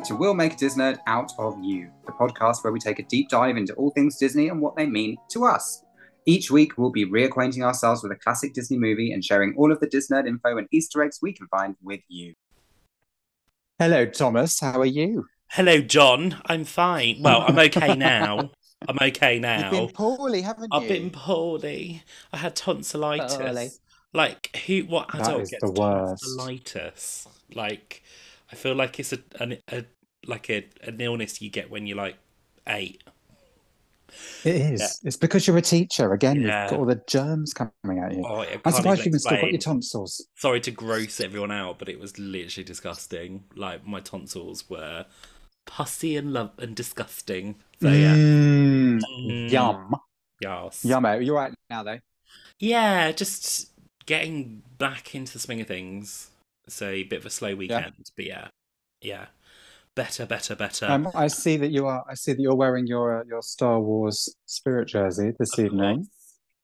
welcome to We'll Make a Disney Out of You, the podcast where we take a deep dive into all things Disney and what they mean to us. Each week, we'll be reacquainting ourselves with a classic Disney movie and sharing all of the Disney info and Easter eggs we can find with you. Hello, Thomas. How are you? Hello, John. I'm fine. Well, I'm okay now. I'm okay now. You've been poorly, haven't you? I've been poorly. I had tonsillitis. Poorly. Like who? What adult gets the worst. tonsillitis? Like, I feel like it's a, an, a like a an illness you get when you're like eight. It is. Yeah. It's because you're a teacher. Again, Yeah. you've got all the germs coming at you. Oh, I'm surprised you've still got your tonsils. Sorry to gross everyone out, but it was literally disgusting. Like my tonsils were pussy and love and disgusting. So yeah, Mm, Mm. Yum. yes. Yummo. You're right now, though. Yeah, just getting back into the swing of things. So a bit of a slow weekend, but yeah, yeah, better, better, better. Um, I see that you are. I see that you're wearing your uh, your Star Wars spirit jersey this Of evening, course.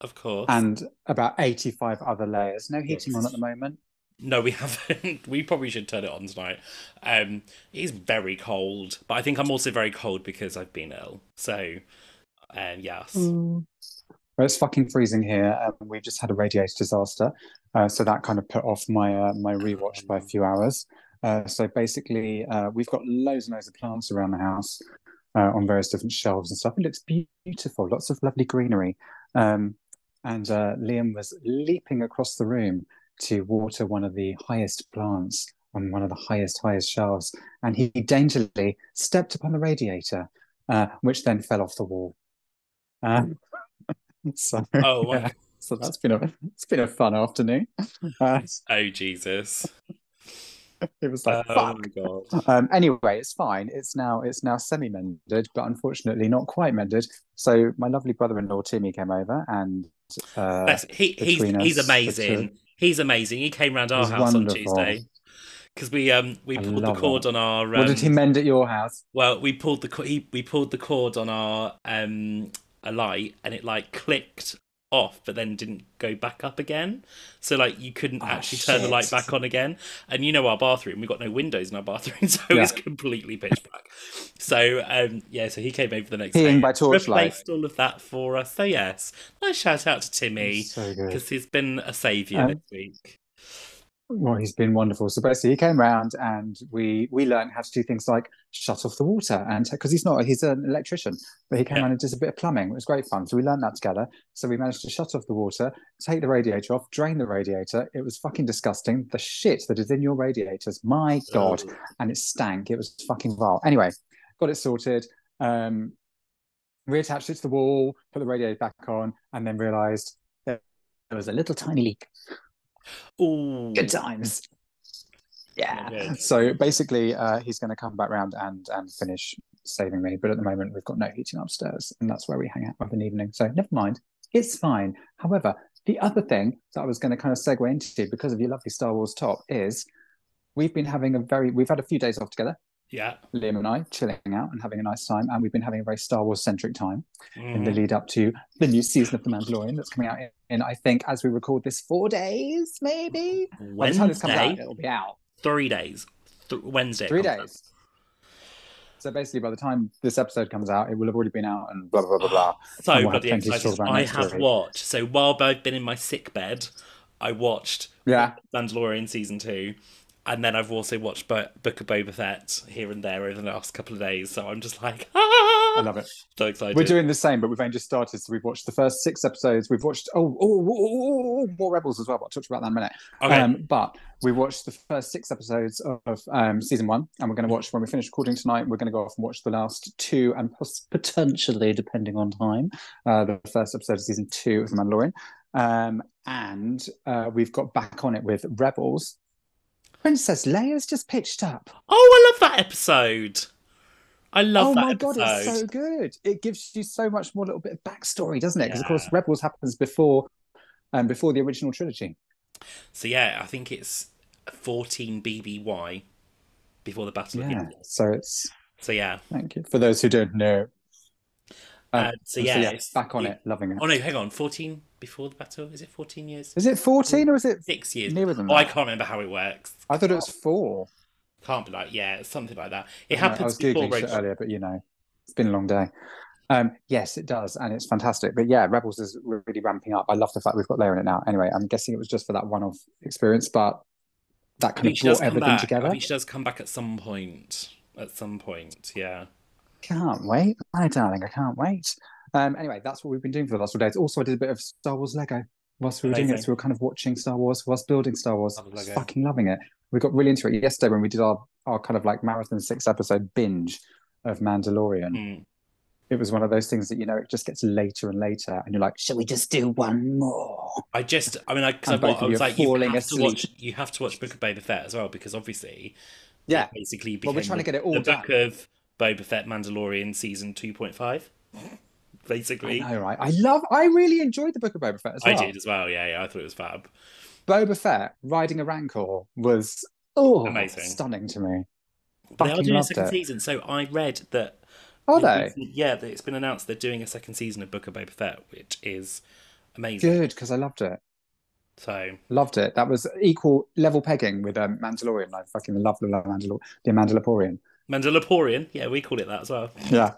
Of course. and about eighty-five other layers. No heating on at the moment. no, we haven't. We probably should turn it on tonight. Um, it is very cold, but I think I'm also very cold because I've been ill. So, um, yes. Well, it's fucking freezing here. Um, we've just had a radiator disaster, uh, so that kind of put off my uh, my rewatch by a few hours. Uh, so basically, uh, we've got loads and loads of plants around the house uh, on various different shelves and stuff. It looks beautiful, lots of lovely greenery. Um, and uh, Liam was leaping across the room to water one of the highest plants on one of the highest, highest shelves, and he dangerly stepped upon the radiator, uh, which then fell off the wall. So, Oh, Wow. yeah, so that's been a it's been a fun afternoon. Uh, Oh Jesus! it was like oh fuck. my god! Um, anyway, it's fine. It's now it's now semi mended, but unfortunately not quite mended. So my lovely brother-in-law Timmy came over, and uh, he, he's between he's amazing. two. He's amazing. He came round our He's house wonderful. on Tuesday because we um we I pulled the cord that. on our. Um, what did he mend at your house? Well, we pulled the co- he, we pulled the cord on our um a light, and it like clicked off, but then didn't go back up again. So like you couldn't Oh, actually turn the light back on again. And you know our bathroom, we got no windows in our bathroom, so Yeah. it's completely pitch black. So um yeah, so he came over the next Peeing day, by torchlight. replaced all of that for us. So yes, nice shout out to Timmy So because he's been a saviour Um, this week. Well, he's been wonderful. So basically, he came round and we we learned how to do things like shut off the water and because he's not he's an electrician, but he came Yeah. round and did a bit of plumbing. It was great fun. So we learned that together. So we managed to shut off the water, take the radiator off, drain the radiator. It was fucking disgusting. The shit that is in your radiators, my god, Oh. and it stank. It was fucking vile. Anyway, got it sorted. Um, reattached it to the wall, put the radiator back on, and then realised there was a little tiny leak. Ooh. Good times. Yeah. So basically, uh, he's going to come back round and and finish saving me. But at the moment, we've got no heating upstairs, and that's where we hang out of an evening. So never mind, it's fine. However, the other thing that I was going to kind of segue into because of your lovely Star Wars top is we've been having a very we've had a few days off together, Yeah. Liam and I, chilling out and having a nice time, and we've been having a very Star Wars centric time in the Mhm. lead up to the new season of The Mandalorian that's coming out in, in I think as we record this four days maybe. By the time this comes out, Wednesday, it'll be out. three days. Th- Wednesday. Three comes out. days. So basically, by the time this episode comes out, it will have already been out and blah blah blah blah. So we'll bloody plenty to talk excited. I have week. watched. So while I've been in my sick bed, I watched Yeah, Mandalorian season two, and then I've also watched Bo- Book of Boba Fett here and there over the last couple of days. So I'm just like, ah, I love it. so excited. We're doing the same, but we've only just started. So we've watched the first six episodes. We've watched oh oh, oh, oh, oh, more Rebels as well. But I'll talk about that in a minute. okay. Um, but we watched the first six episodes of um, season one, and we're going to watch when we finish recording tonight. We're going to go off and watch the last two, and potentially, depending on time, uh, the first episode of season two of The Mandalorian. Um, and uh, we've got back on it with Rebels. Princess Leia's just pitched up. oh, I love that episode. I love that episode. oh my episode. god, it's so good! It gives you so much more little bit of backstory, doesn't it? Because of course, Rebels happens before, um, before the original trilogy. So yeah, I think it's 14 BBY before the Battle of Yeah. Yavin. So it's So yeah. thank you for those who don't know. Uh, so yeah, it's- back on it- loving it. Oh no, hang on. 14 before the battle? Is it 14 years? Is it 14 or is it Six years. nearer than Oh, I can't remember how it works. I thought it was four. Can't be like yeah, something like that. It I know, I happens was googling shit earlier, but you know, it's been a long day. Um, yes, it does, and it's fantastic. But yeah, Rebels is really ramping up. I love the fact we've got Leia in it now. Anyway, I'm guessing it was just for that one-off experience, but that I kind of brought everything back. I together. think she does come back at some point. At some point, yeah. Can't wait, my darling. I can't wait. Um, anyway, that's what we've been doing for the last few days. Also, I did a bit of Star Wars Lego whilst we were doing it. So we were kind of watching Star Wars whilst building Star Wars. Lego. fucking loving it. We got really into it yesterday when we did our, our kind of like marathon six episode binge of Mandalorian. Mm. It was one of those things that, you know, it just gets later and later. And you're like, shall we just do one more? I just, I mean, I, I, both I was like, you have asleep. to watch, you have to watch Book of Boba Fett as well because obviously, Yeah. basically Well, we're trying to get it all the done. Book of Boba Fett Mandalorian season two point five, I basically. know, right? I love, I really enjoyed the Book of Boba Fett as well. I did as well. Yeah, yeah, I thought it was fab. Boba Fett riding a Rancor was, oh, Amazing. stunning to me. They are doing a second it. season, so I read that. Are they? Yeah, that it's been announced they're doing a second season of Book of Boba Fett, which is amazing. Good, because I loved it. So Loved it. That was equal level pegging with um, Mandalorian. I fucking love the Mandalor- the Mandalorian. Mandalorian, yeah, we called it that as well. Yeah,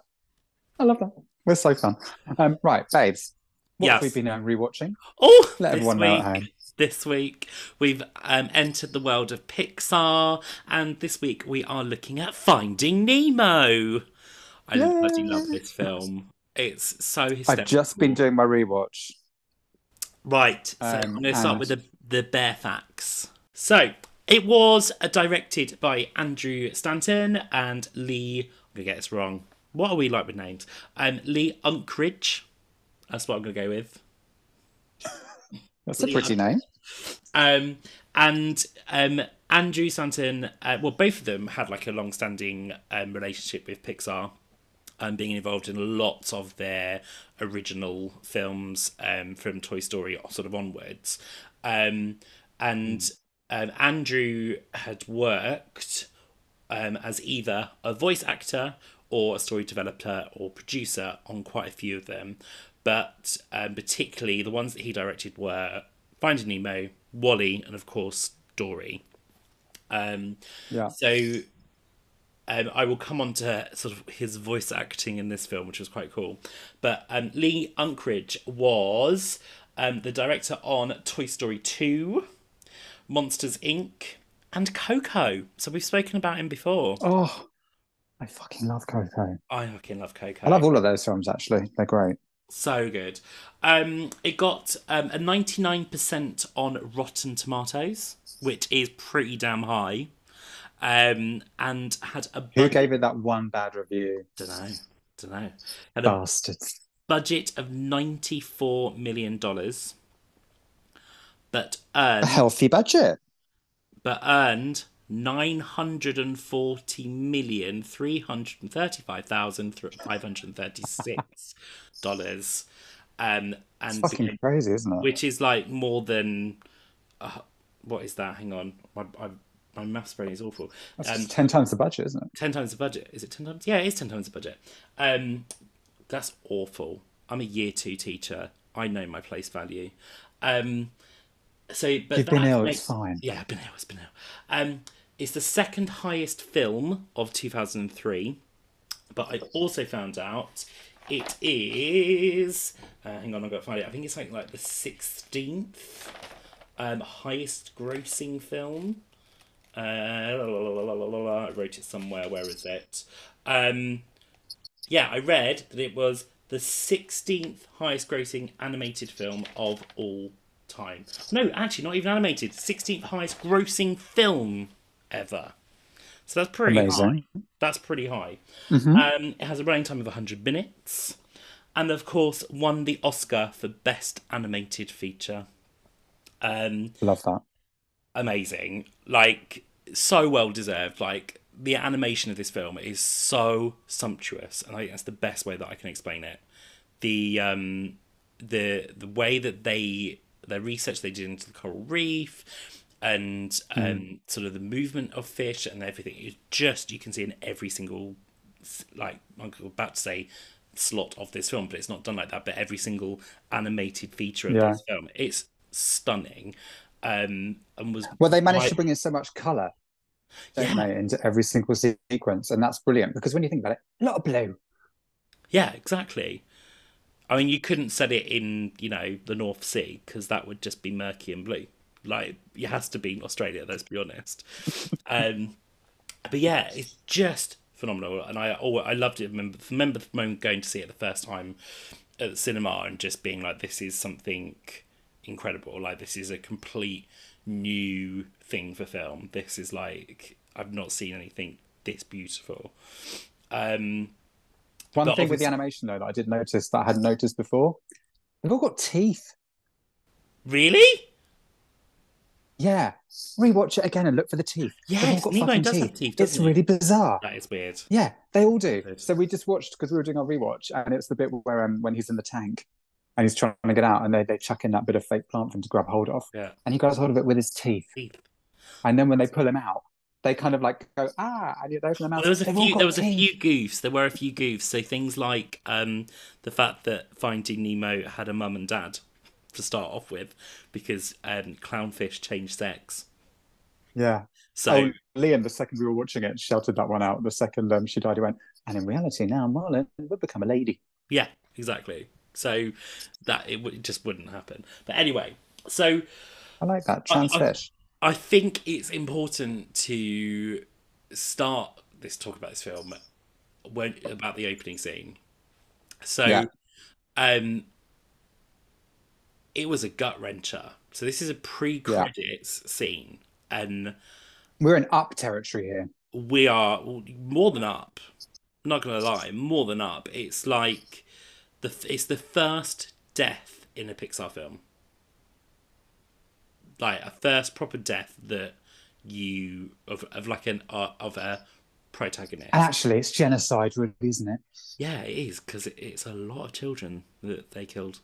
I love that. We're so fun. Um, right, babes. What have we been uh, rewatching? Oh, Let this everyone know week, at home. This week we've um, entered the world of Pixar, and this week we are looking at Finding Nemo. I Yay. bloody love this film. It's so hysterical. I've just been doing my rewatch. Right, so Um, I'm going to start and- with the, the bare facts. So, it was directed by Andrew Stanton and Lee. I'm going to get this wrong. What are we like with names? Um, Lee Unkrich. That's what I'm going to go with. That's a Yeah. pretty name. Um, and um, Andrew Stanton, uh, well, both of them had like a long-standing um, relationship with Pixar, um, being involved in lots of their original films um, from Toy Story sort of onwards. Um, and um, Andrew had worked um, as either a voice actor or a story developer or producer on quite a few of them. But um, particularly the ones that he directed were Finding Nemo, WALL-E, and of course Dory. Um, Yeah. so um, I will come on to sort of his voice acting in this film, which was quite cool. But um, Lee Unkrich was um, the director on Toy Story 2, Monsters Inc., and Coco. So we've spoken about him before. Oh, I fucking love Coco. I fucking love Coco. I love all of those films, actually. They're great. So good. Um, it got um, a 99% on Rotten Tomatoes, which is pretty damn high. Um, and had a Who gave it that one bad review? don't know, don't know, had Bastards. budget of 94 million but A healthy budget. but earned nine hundred and forty million three hundred and thirty-five thousand five hundred and thirty-six dollars, um, and It's fucking crazy, isn't it? which is like more than uh, what is that? Hang on, my I, my maths brain is awful. That's Um, 10 times the budget, isn't it? ten times the budget. Is it ten times? Yeah, it is ten times the budget. Um, that's awful. I'm a year two teacher. I know my place value. Um, so, but You've been ill, makes- it's fine. Yeah, I've been ill. It's been ill. Um, it's the second highest film of 2003, but I also found out it is. Uh, hang on, I've got to find it. I think it's like like the 16th um, highest grossing film. Uh, la, la, la. I wrote it somewhere. Where is it? Um, yeah, I read that it was the 16th highest grossing animated film of all time. No, actually, not even animated. 16th highest grossing film ever. So that's pretty Amazing. high. That's pretty high. Mhm. Um, it has a running time of 100 minutes. And of course, won the Oscar for Best Animated Feature. Um, Love that. amazing. Like so well deserved. Like the animation of this film is so sumptuous, and I think that's the best way that I can explain it. The um the the way that they the research they did into the coral reef and um sort of the movement of fish and everything is just you can see in every single like I'm about to say slot of this film, but it's not done like that. But every single animated feature of Yeah. this film, it's stunning. Um, and was Well, they managed quite- to bring in so much colour don't Yeah. they, into every single sequence, and that's brilliant because when you think about it, a lot of blue. Yeah, exactly. I mean, you couldn't set it in, you know, the North Sea because that would just be murky and blue. Like, it has to be in Australia. Let's be honest. um, but yeah, it's just phenomenal, and I oh, I loved it. Remember, remember the moment going to see it the first time at the cinema and just being like, "This is something incredible. Like, this is a complete new thing for film. This is like I've not seen anything this beautiful." Um, One But thing with the animation though that I did notice that I hadn't noticed before, they've all got teeth. really? Yeah, rewatch it again and look for the teeth. They've all Yes, got Nemo does have teeth, It's he? really bizarre. That is weird. Yeah, they all do. So we just watched because we were doing our rewatch, and it's the bit where um, when he's in the tank and he's trying to get out, and they, they chuck in that bit of fake plant for him to grab hold of, Yeah. and he grabs hold of it with his teeth. Teeth. And then when they pull him out, they kind of like go ah, and you open their mouth. There was a few. There was a few goofs. There were a few goofs. So things like um, the fact that Finding Nemo had a mum and dad to start off with, because um, clownfish change sex. Yeah. So oh, Liam, the second we were watching it, shouted that one out. The second um, she died, he went, and in reality now, Marlin would become a lady. yeah, exactly. So that it, w- it just wouldn't happen. But anyway, so I like that trans I- fish. I think it's important to start this talk about this film when about the opening scene. So, Yeah. um, it was a gut wrencher. So this is a pre-credits scene, and We're in up territory here. we are more than up. Not gonna lie, more than up. It's like the it's the first death in a Pixar film. Like a first proper death that you of of like an uh, of a protagonist. And actually, it's genocide, really, isn't it? yeah, it is because it, it's a lot of children that they killed.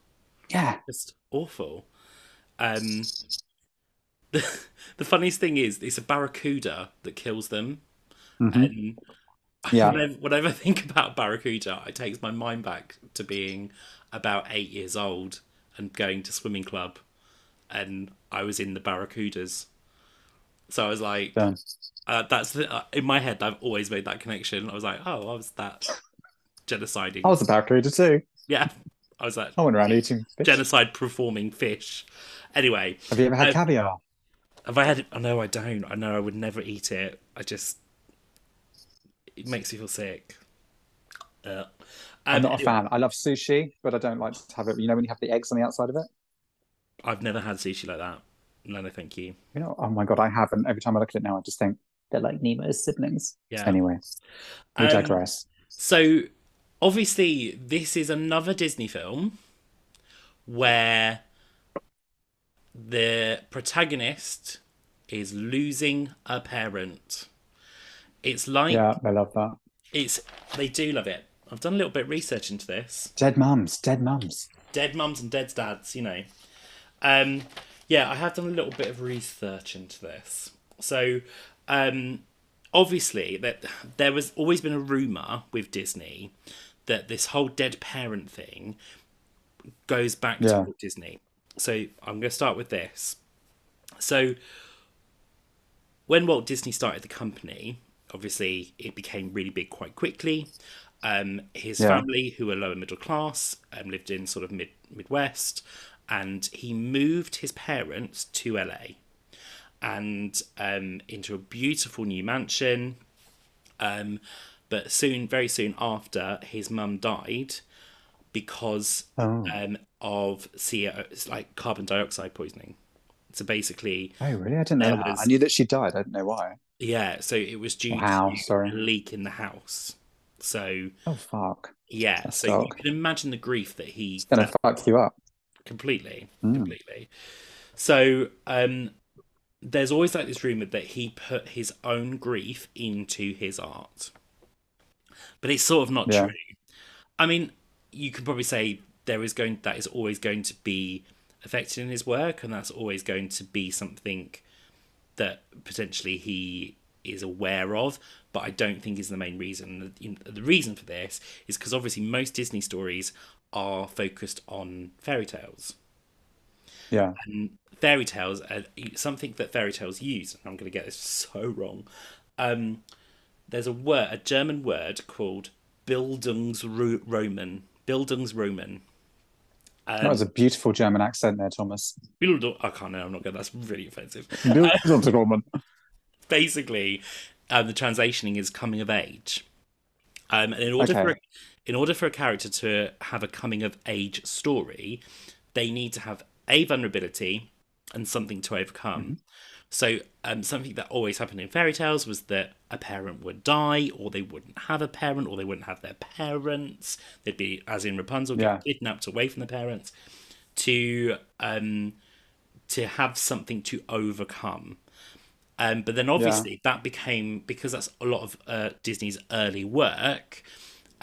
Yeah. Just awful. Um, the the funniest thing is it's a barracuda that kills them. Mhm. And Yeah. whenever, whenever I think about Barracuda, it takes my mind back to being about eight years old and going to swimming club, and I was in the Barracudas. So I was like, uh, "That's the, uh, in my head." I've always made that connection. I was like, "Oh, I was that genociding." I was a barracuda too. yeah, I was that I went around eating fish. genocide performing fish. Anyway, Have you ever had Uh, caviar? have I had? it? Oh, no, I don't. I know I would never eat it. I just it makes me feel sick. Uh, I'm um, not a fan. I love sushi, but I don't like to have it. You know when you have the eggs on the outside of it? I've never had sushi like that. No, no, thank you. You know, oh my god, I haven't. Every time I look at it now, I just think they're like Nemo's siblings. Yeah. Anyway, we Um, digress. So, obviously, this is another Disney film where the protagonist is losing a parent. It's like Yeah, I love that. it's they do love it. I've done a little bit of research into this. Dead mums, dead mums. dead mums and dead dads, you know. Um, yeah, I have done a little bit of research into this. So, um, obviously, that there was always been a rumor with Disney that this whole dead parent thing goes back to Walt Disney. So I'm going to start with this. So when Walt Disney started the company, obviously it became really big quite quickly. Um, his Yeah. family, who were lower middle class, um, lived in sort of mid Midwest, and he moved his parents to LA and um, into a beautiful new mansion. Um, but soon, very soon after, his mum died because Oh, um, of CO, like carbon dioxide poisoning. So basically, oh really? I didn't know that. was- I knew that she died. I didn't know why. yeah. So it was due Wow, to sorry. a leak in the house. So Oh fuck, yeah, That's so you can imagine the grief that he it's gonna fuck you up. Completely, Mm. completely. So um, there's always like this rumor that he put his own grief into his art, but it's sort of not Yeah. true. I mean, you could probably say there is going that is always going to be affected in his work, and that's always going to be something that potentially he is aware of, but I don't think is the main reason. The, the reason for this is because obviously most Disney stories are focused on fairy tales. Yeah, And fairy tales are something that fairy tales use. I'm going to get this so wrong. Um, there's a word, a German word called Bildungsroman. Bildungsroman. Um, that was a beautiful German accent there, Thomas. Bildung, I can't know. I'm not good. That's really offensive. Bildungsroman. Basically, um, the translationing is coming of age. Um, and in order Okay. for in order for a character to have a coming of age story, they need to have a vulnerability and something to overcome. So, um, something that always happened in fairy tales was that a parent would die, or they wouldn't have a parent, or they wouldn't have their parents. They'd be, as in Rapunzel, Yeah. get kidnapped away from the parents to um, to have something to overcome. Um, but then obviously that became because that's a lot of uh, Disney's early work,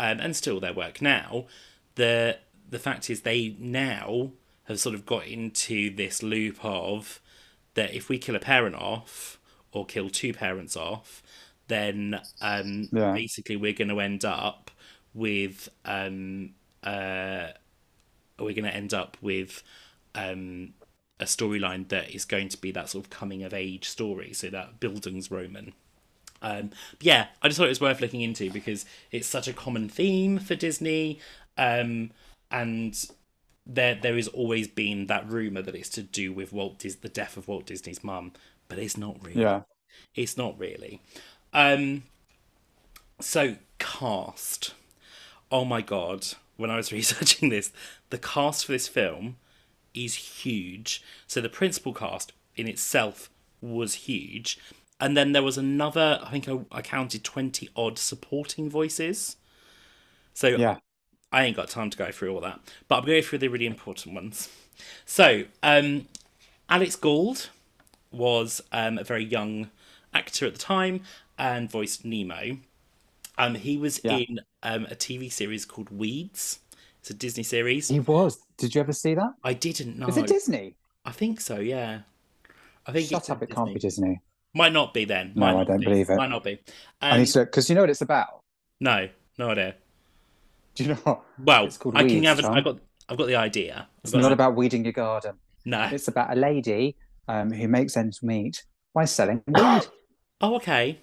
um, and still their work now. The the fact is they now have sort of got into this loop of that if we kill a parent off or kill two parents off, then um, Yeah. basically we're going to end up with um, uh, we're going to end up with um, a storyline that is going to be that sort of coming of age story, so that Bildungsroman. Um, yeah, I just thought it was worth looking into because it's such a common theme for Disney, um, and there there has always been that rumor that it's to do with Walt Dis- the death of Walt Disney's mum, but it's not really. Yeah. It's not really. Um, so cast. Oh my god! When I was researching this, the cast for this film is huge. So the principal cast in itself was huge, and then there was another. I think I, I counted twenty odd supporting voices. So Yeah. I ain't got time to go through all that, but I'm going through the really important ones. So, um, Alex Gould was um, a very young actor at the time and voiced Nemo. Um, he was Yeah. in um, a TV series called Weeds. It's a Disney series. He was. Did you ever see that? I didn't know. Is it Disney? I think so. Yeah. I think Shut it's up! It can't be Disney. Might not be then. No, I don't be. believe it. Might not be. I Um, need to because you know what it's about. No, no idea. Do you know what? Well, It's called I can Weeds, have. Tom. I got. I've got the idea. It's I've not about weeding your garden. No. It's about a lady um, who makes ends meet by selling weed. Oh, okay.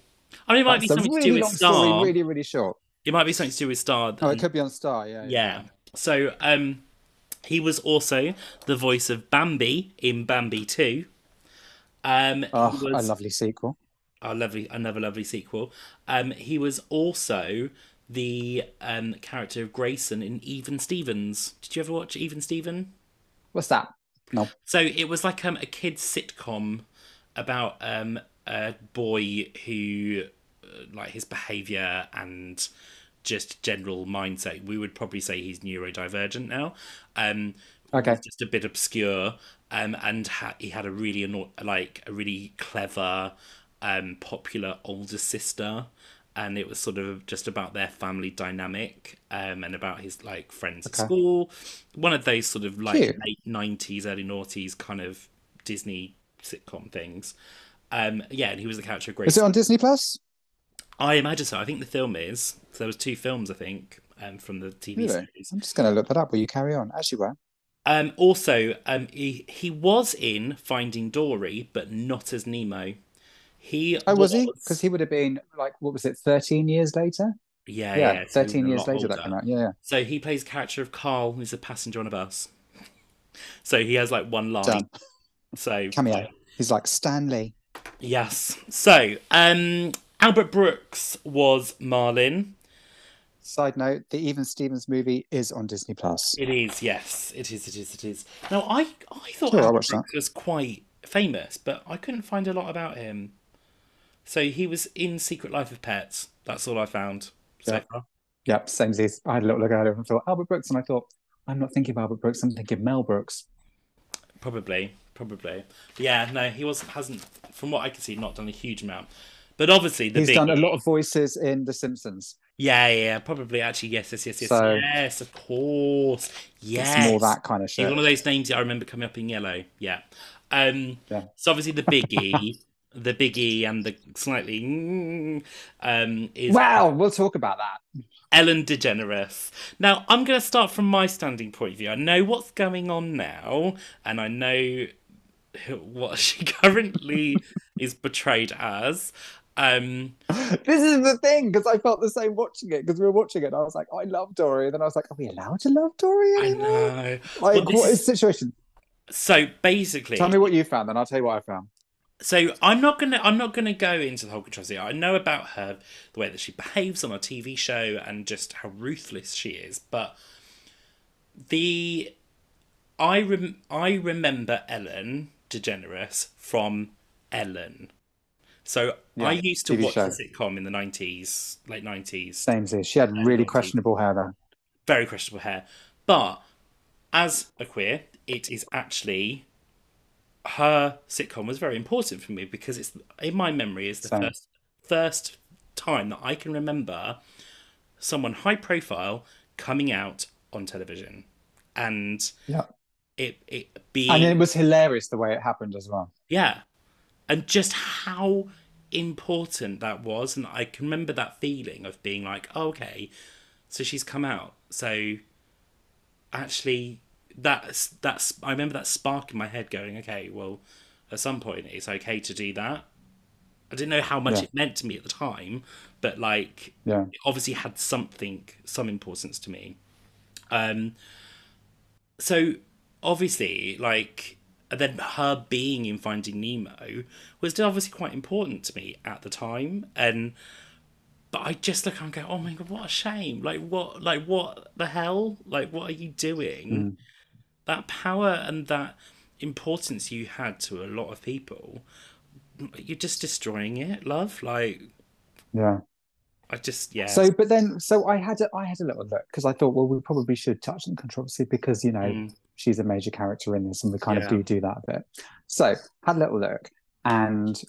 I mean, it might be That's a something to really do with long Star. story, really, really short. It might be something to do with Star. Oh, it could be on Star. Yeah. Yeah. So, um, he was also the voice of Bambi in Bambi Two. Um, Oh, was, a lovely sequel. a lovely, another lovely sequel. Um, he was also the um character of Grayson in Even Stevens. Did you ever watch Even Steven? What's that? No. So it was like um, a kids sitcom about um, a boy who, uh, like his behavior and just general mindset. We would probably say he's neurodivergent now. Um, Okay. just a bit obscure, um, and ha- he had a really anno- like a really clever, um, popular older sister, and it was sort of just about their family dynamic, um, and about his like friends at school. One of those sort of like Cute. late nineties, early noughties kind of Disney sitcom things. Um, yeah, and he was the character of Grace. Is it on Disney Plus? I imagine so. I think the film is. So there was two films, I think, um, from the TV Really? series. I'm just going to look that up. Will you carry on? As you were. Um, also, um, he he was in Finding Dory, but not as Nemo. He Oh, was he? Because he would have been like, what was it, 13 years later? yeah, Yeah, yeah, so he was 13 a years later that older. came out. Yeah, yeah. So he plays character of Carl, who's a passenger on a bus. So he has like one line. Done. So Cameo. He's like Stan Lee. yes. So um, Albert Brooks was Marlin. Side note: the Even Stevens movie is on Disney Plus. It is, yes, it is, it is, it is. Now I I thought Sure, Albert. Brooks was quite famous, but I couldn't find a lot about him. So he was in Secret Life of Pets. That's all I found so Yeah. far. Yep, same as these. I had a little look at it and thought Albert Brooks, and I thought I'm not thinking of Albert Brooks. I'm thinking of Mel Brooks. Probably, probably. But yeah, no, he was hasn't, from what I can see, not done a huge amount. But obviously, the He's big, done a lot of voices in The Simpsons. Yeah, yeah, probably. Actually, yes, yes, yes, yes, So- yes. Of course, yes. It's more that kind of shit. one of those names that I remember coming up in yellow. Yeah. Um. Yeah. So obviously the biggie, the biggie, and the slightly um is Well, we'll talk about that. Ellen DeGeneres. Now, I'm going to start from my standing point of view. I know what's going on now, and I know what she currently is portrayed as. Um, this is the thing because I felt the same watching it because we were watching it. And I was like, oh, I love Dory. And then I was like, are we allowed to love Dory I anymore? know. Like, Well, what is- the situation? So basically, Tell me what you found, then I'll tell you what I found. So I'm not gonna I'm not gonna go into the whole controversy. I know about her, the way that she behaves on a TV show, and just how ruthless she is. But the I rem, I remember Ellen DeGeneres from Ellen. So I used to TV watch show. the sitcom in the nineties, late nineties. Same as She had really questionable hair then. Very questionable hair, but as a queer, it is actually her sitcom was very important for me because it's in my memory is the Same. first first time that I can remember someone high profile coming out on television and Yeah. it it being And it was hilarious the way it happened as well. yeah and just how important that was and I can remember that feeling of being like oh, okay so she's come out so actually that's that's I remember that spark in my head going okay well at some point it's okay to do that I didn't know how much Yeah. it meant to me at the time but like Yeah. it obviously had something some importance to me um so obviously like and then her being in finding nemo was obviously quite important to me at the time and but i just look and go oh my god what a shame. Like what like what the hell? Like what are you doing? Mm. That power and that importance you had to a lot of people you're just destroying it love like Yeah. I just yeah So, but then, so I had a, I had a little look because I thought, well, we probably should touch on controversy because you know Mm. she's a major character in this, and we kind Yeah. of do do that a bit. So, had a little look, and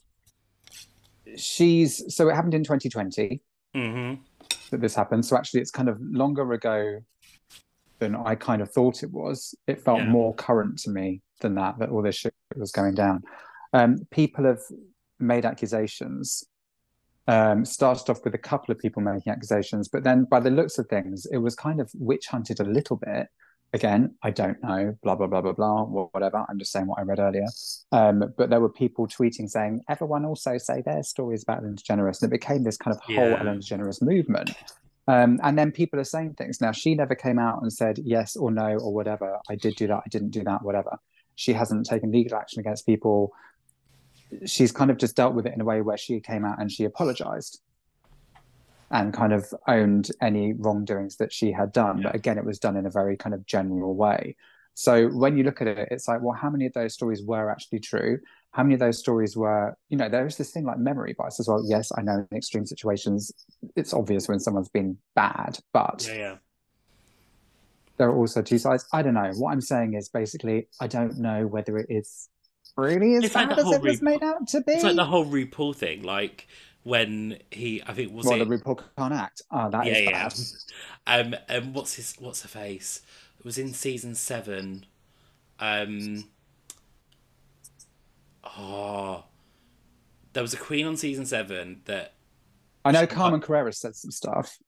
she's so it happened in 2020 hmm that this happened. So actually, it's kind of longer ago than I kind of thought it was. It felt Yeah. more current to me than that that all this shit was going down. Um, people have made accusations. Um, started off with a couple of people making accusations, but then by the looks of things, it was kind of witch hunted a little bit. Again, I don't know, blah blah blah blah blah, whatever. I'm just saying what I read earlier. Um, but there were people tweeting saying everyone also say their stories about Ellen DeGeneres, and it became this kind of whole Yeah. Ellen DeGeneres movement. Um, and then people are saying things. Now she never came out and said yes or no or whatever. I did do that. I didn't do that. Whatever. She hasn't taken legal action against people. She's kind of just dealt with it in a way where she came out and she apologized and kind of owned any wrongdoings that she had done. But again, it was done in a very kind of general way. So when you look at it, it's like, well, how many of those stories were actually true? How many of those stories were, you know, there is this thing like memory bias as well. Yes, I know in extreme situations, it's obvious when someone's been bad, but yeah yeah there are also two sides. I don't know. What I'm saying is basically, I don't know whether it is really as It's bad the as it was RuPaul- made out to be. It's like the whole RuPaul thing, like when he, I think was well, it, the RuPaul can't act. Oh, that is yeah, yeah. bad. Um, um, what's his, what's her face? It was in season seven. Um, oh, there was a queen on season seven that, I know Carmen Carrera said some stuff.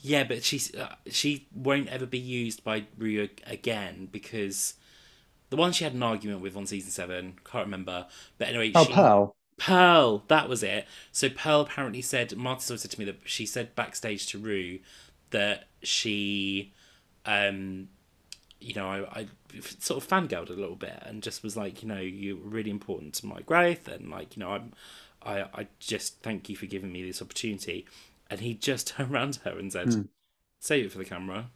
yeah, but she's uh, she won't ever be used by Ru again because the one she had an argument with on season seven, can't remember. But anyway, Oh, she, Pearl. Pearl, that was it. So Pearl apparently said, Martha said to me that she said backstage to Ru that she, um, you know, I, I sort of fangirled a little bit and just was like, you know, you're really important to my growth and like, you know, I'm, I, I just thank you for giving me this opportunity. And he just turned around to her and said, Hmm. save it for the camera.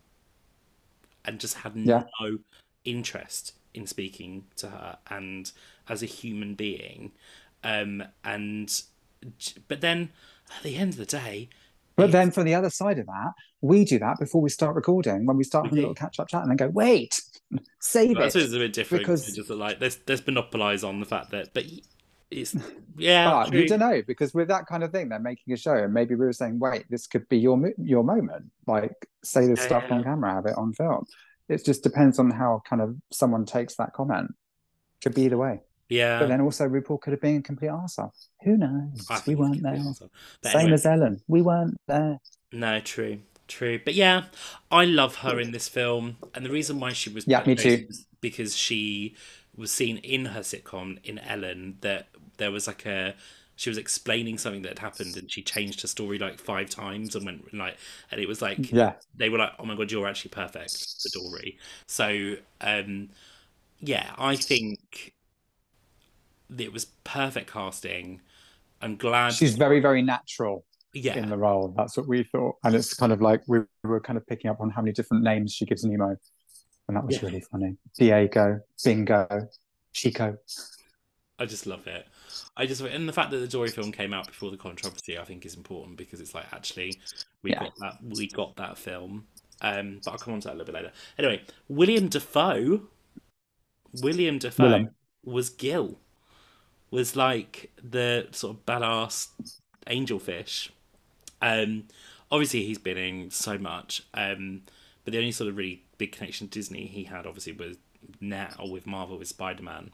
And just had Yeah. no interest in speaking to her and as a human being um and but then at the end of the day But then from the other side of that, we do that before we start recording. When we start having a little catch up chat and then go, wait, save that's it. it's a bit different because- just like let's let's monopolize on the fact that but it's yeah But you don't know because with that kind of thing, they're making a show, and maybe we were saying, "Wait, this could be your your moment." Like, say this Yeah, stuff yeah. on camera, have it on film. It just depends on how kind of someone takes that comment. Could be either way. yeah But then also, RuPaul could have been a complete arsehole. Who knows? We weren't there. Same anyway, as Ellen. We weren't there. no true true but yeah i love her in this film and the reason why she was Yeah, me too. because she was seen in her sitcom in Ellen that there was like a she was explaining something that had happened and she changed her story like five times and went like and it was like Yeah. they were like oh my god you're actually perfect for Dory so um yeah I think it was perfect casting I'm glad She's very, very natural yeah in the role. That's what we thought. And it's kind of like we were kind of picking up on how many different names she gives Nemo. And that was Yeah. really funny. Diego, Bingo, Chico. I just love it. I just and the fact that the Dory film came out before the controversy, I think, is important because it's like actually we Yeah. got that we got that film. Um, but I'll come on to that a little bit later. Anyway, William Dafoe, William Dafoe Willem. was Gil, was like the sort of badass angelfish. Um, obviously he's been in so much. Um, but the only sort of really big connection to Disney he had obviously was now with Marvel with Spider Man.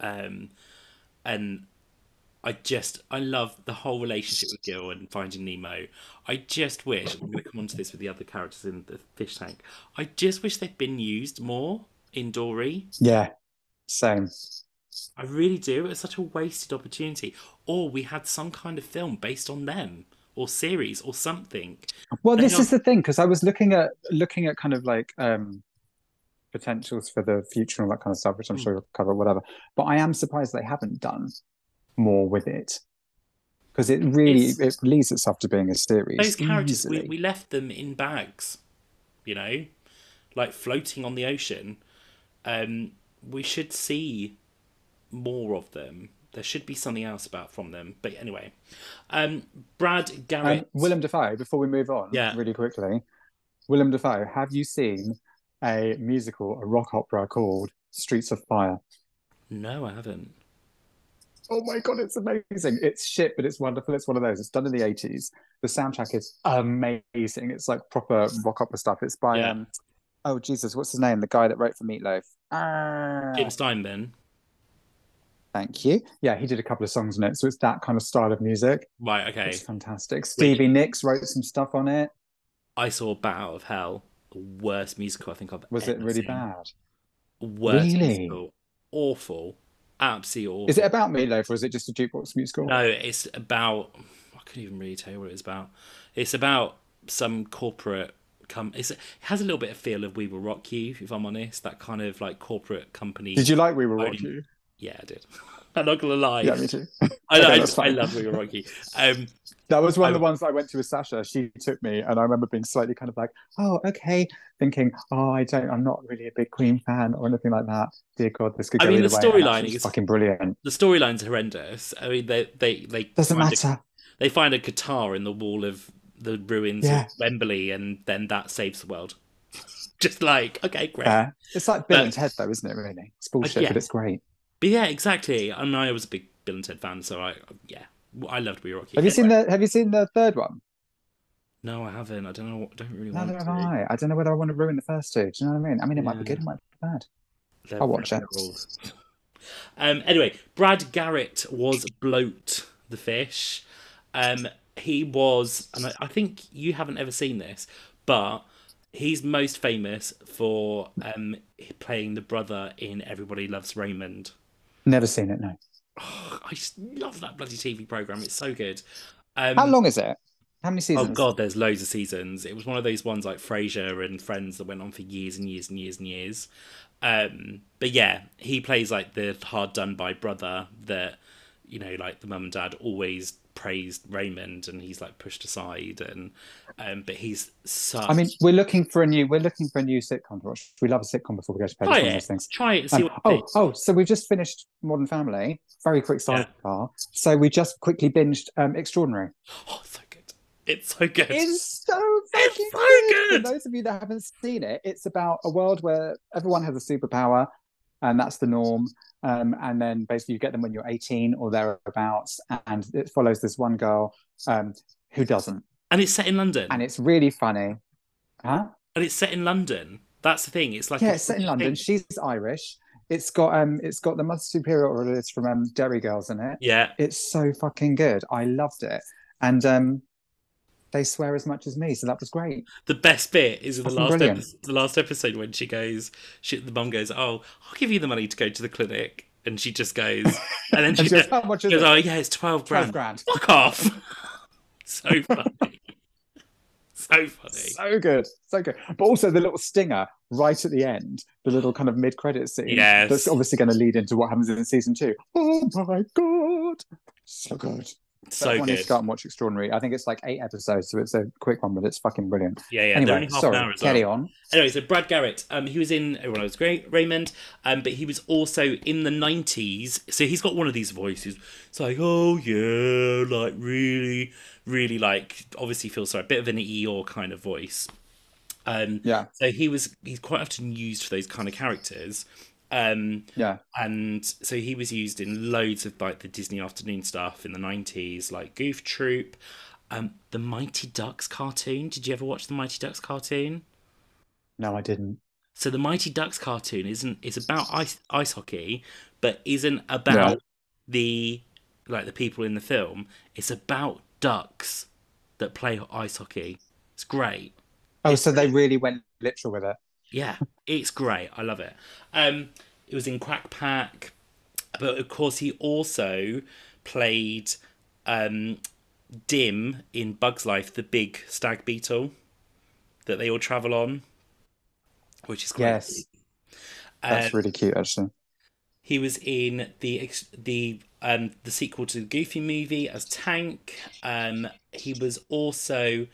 Um, and I just I love the whole relationship with Gil and Finding Nemo. I just wish I'm going to come on to this with the other characters in the fish tank. I just wish they'd been used more in Dory. Yeah. Same. I really do. It's such a wasted opportunity. Or we had some kind of film based on them, or series, or something. Well, this is the thing because I was looking at looking at kind of like um potentials for the future and all that kind of stuff, which I'm Mm. sure you'll cover, whatever. But I am surprised they haven't done more with it because it really It's- it leads itself to being a series. Those characters, we, we left them in bags, you know, like floating on the ocean. Um, we should see more of them. There should be something else about from them. But anyway, um, Brad Um, Garrett. Willem Dafoe. Before we move on, Yeah. really quickly, Willem Dafoe. Have you seen a musical, a rock opera called Streets of Fire? No, I haven't. Oh my god, it's amazing. It's shit, but it's wonderful. It's one of those. It's done in the 80s. The soundtrack is amazing. It's like proper rock opera stuff. It's by Yeah. um oh Jesus, what's his name? The guy that wrote for Meatloaf. Ah, Jim Steinman. thank you. Yeah, he did a couple of songs on it. So it's that kind of style of music. Right. Okay. It's fantastic. Stevie Nicks wrote some stuff on it. I saw Bat Out of Hell. Worst musical I think I've Was it really seen. bad? Worst Really? musical. Awful. Absolutely awful. Is it about Meatloaf or is it just a jukebox musical? No, it's about. I couldn't even really tell you what it's about. It's about some corporate. Com- it's, it has a little bit of feel of We Will Rock You, if I'm honest. That kind of like corporate company. Did you like We Will Rock You? Yeah, I did. I'm not gonna lie. Yeah, me too. I, Okay, I, that's I love Rock Um, That was one of the ones I went to with Sasha. She took me, and I remember being slightly kind of like, "Oh, okay," thinking, "Oh, I don't, I'm not really a big Queen fan or anything like that." Dear God, this could I go mean, the storyline is- fucking brilliant. the storyline's horrendous. I mean, they they they Doesn't find a- matter. they find a guitar in the wall of the ruins Yeah. of Wembley, and then that saves the world. Just like okay, great. It's like Bill and Ted, though, isn't it? Really, it's bullshit, yeah. but it's great. But yeah, exactly. And I was a big Bill and Ted fan, so I yeah, I loved We Rocky. Have you seen the Have you seen the third one? No, I haven't. I don't know. I don't really want Neither have to. I. I don't know whether I want to ruin the first two. Do you know what I mean? I mean, it might be Yeah. good, it might be bad. They're I'll watch it. Um. Anyway, Brad Garrett was Bloat the fish. Um. He was, and I, I think you haven't ever seen this, but he's most famous for um playing the brother in Everybody Loves Raymond. Never seen it. No. I just love that bloody TV program. It's so good. Um, How long is it? How many seasons? Oh god, there's loads of seasons. It was one of those ones like Frasier and Friends that went on for years and years and years and years. Um, but yeah, he plays like the hard done by brother that you know, like the mum and dad always praised Raymond, and he's like pushed aside, and um, but he's such. I mean, we're looking for a new. We're looking for a new sitcom to watch. We love a sitcom before we go to bed. Try of it, those things. try it, see Um, what oh, oh, so we've just finished Modern Family. Very quick Yeah. sidebar. So we just quickly binged um, Extraordinary. Oh, so good. It's so good. It's so It's so good. good. For those of you that haven't seen it, it's about a world where everyone has a superpower, and that's the norm. Um, and then basically you get them when you're 18 or thereabouts, and it follows this one girl um, who doesn't, and it's set in London. and it's really funny. Huh? and it's set in London. That's the thing. It's like yeah, it's set in London. thing. She's Irish. It's got um, it's got the Mother Superior or it is from um, Derry Girls in it. Yeah, It's so fucking good. I loved it. And um, they swear as much as me, so that was great. The best bit is in the last episode, the last episode when she goes, she, the mum goes, "Oh, I'll give you the money to go to the clinic," and she just goes, and then she, And she goes, "How much is goes, it?" "Oh, yeah, it's twelve grand." 12 grand. Fuck off. so funny. so funny. So good, so good. But also the little stinger right at the end, the little kind of mid-credit scene. Yes. That's obviously going to lead into what happens in season two. Oh my god, so good. So good. go out and watch Extraordinary. I think it's like eight episodes, so it's a quick one, but it's fucking brilliant. Yeah, yeah. anyway, sorry, an hour as carry well. on. Anyway, so Brad Garrett, um, he was in Everyone Loves Great Raymond, um, but he was also in the nineties. So he's got one of these voices. It's like, oh yeah, like really, really like obviously feels sorry, a bit of an Eeyore kind of voice. Um, Yeah, so he was he's quite often used for those kind of characters. Um, yeah. and so he was used in loads of like the Disney afternoon stuff in the nineties, like Goof Troop, um, the Mighty Ducks cartoon. Did you ever watch the Mighty Ducks cartoon? No, I didn't. So the Mighty Ducks cartoon isn't it's about ice ice hockey, but isn't about Yeah. the like the people in the film. It's about ducks that play ice hockey. It's great. Oh, so they really went literal with it. Yeah, it's great. I love it. Um, it was in Quack Pack, but of course he also played um, Dim in Bug's Life, the big stag beetle that they all travel on, which is great. Yes, that's Um, really cute, actually. He was in the the um the sequel to the Goofy movie as Tank. Um, he was also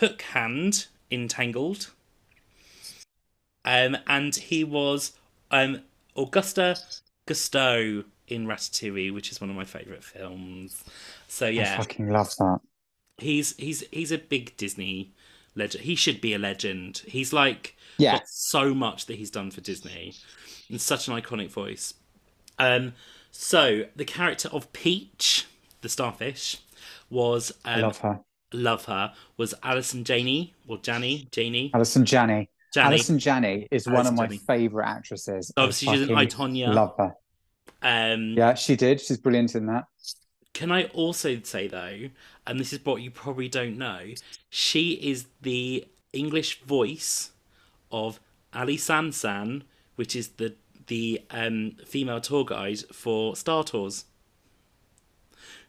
Hook Hand in Tangled. Um, and he was um Auguste Gusteau in Ratatouille, which is one of my favourite films. So yeah, I fucking love that. he's he's he's a big Disney legend. He should be a legend. He's like Yeah, so much that he's done for Disney and such an iconic voice. Um, so the character of Peach, the starfish, was I um, love her. love her was Allison Janney or Janney Janney Allison Janney. Janney. Allison Janney is one of my Janney. favorite actresses. Obviously, she's in fucking I Tonya. Love her. Um, Yeah, she did. She's brilliant in that. Can I also say though, and this is what you probably don't know, she is the English voice of Aly San San, which is the the um, female tour guide for Star Tours.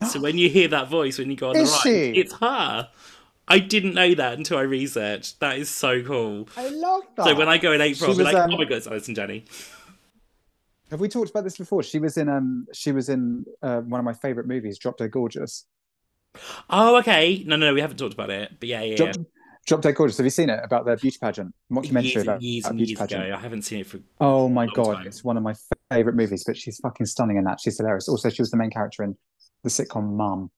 So when you hear that voice when you go on the ride, she? it's her. I didn't know that until I researched. That is so cool. I love that. So when I go in April, I'll She be was, like, um, "Oh my god, it's Alison Jenny." Have we talked about this before? She was in um she was in uh, one of my favorite movies, Drop Dead Gorgeous. Oh, okay. No, no, no, we haven't talked about it, but yeah, yeah. Drop, Drop Dead Gorgeous. Have you seen it about the beauty pageant? Mockumentary Years about years a and beauty years pageant. ago. I haven't seen it for. Oh my god, time. it's one of my favorite movies. But she's fucking stunning in that. She's hilarious. Also, she was the main character in the sitcom Mum.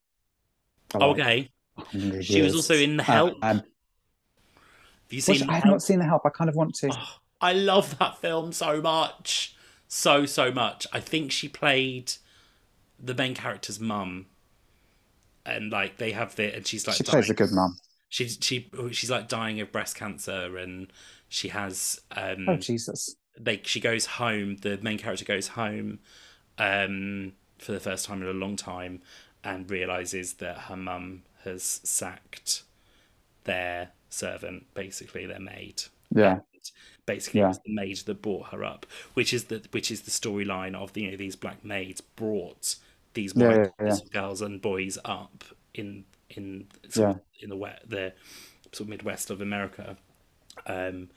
for like Okay. 100 She was also in The Help. um, Have you seen I have not seen the help. I kind of want to. Oh, I love that film so much. So, so much. I think she played the main character's mum. And like they have the and she's like she plays a good mum. she's she she's like dying of breast cancer and she has um Oh Jesus! they she goes home the main character goes home um for the first time in a long time and realizes that her mum has sacked their servant basically their maid Yeah, basically Yeah. it was the maid that brought her up which is the which is the storyline of the, you know these black maids brought these Yeah, white yeah. girls and boys up in in sort of in the wet the sort of midwest of america um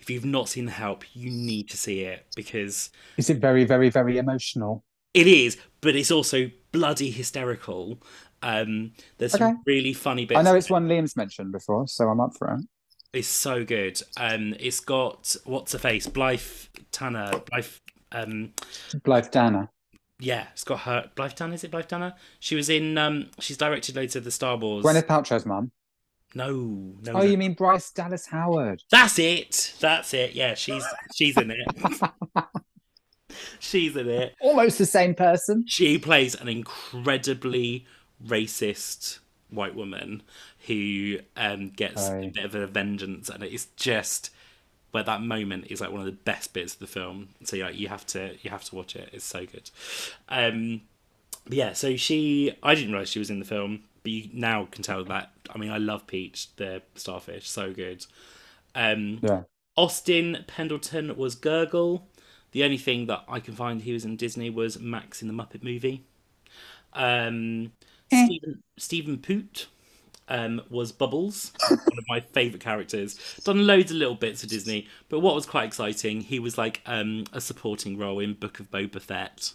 if you've not seen the help you need to see it because is it very, very, very emotional? it is but it's also bloody hysterical um there's Okay. some really funny bits I know it's one Liam's mentioned before, so I'm up for it. It's so good. Um, it's got what's her face, Blythe Tanner. Blythe, um, Blythe Danner. yeah, it's got her. Blythe Tanner is it? Blythe Tanner. She was in. Um, she's directed loads of the Star Wars. Gwyneth Paltrow's mum. No, no. Oh, no. you mean Bryce Dallas Howard? That's it. That's it. Yeah, she's she's in it. she's in it. Almost the same person. She plays an incredibly racist white woman who um, gets a bit of a vengeance, and it's just where that moment is like one of the best bits of the film. So yeah, you have to you have to watch it. It's so good. Um, but yeah, so she I didn't realize she was in the film but you now can tell that. I mean, I love Peach, the starfish, so good. Um, Yeah. Austin Pendleton was Gurgle. The only thing that I can find he was in Disney was Max in the Muppet movie. Um, Eh. Stephen Stephen Root um, was Bubbles, one of my favourite characters. Done loads of little bits of Disney, but what was quite exciting, he was like um, a supporting role in Book of Boba Fett,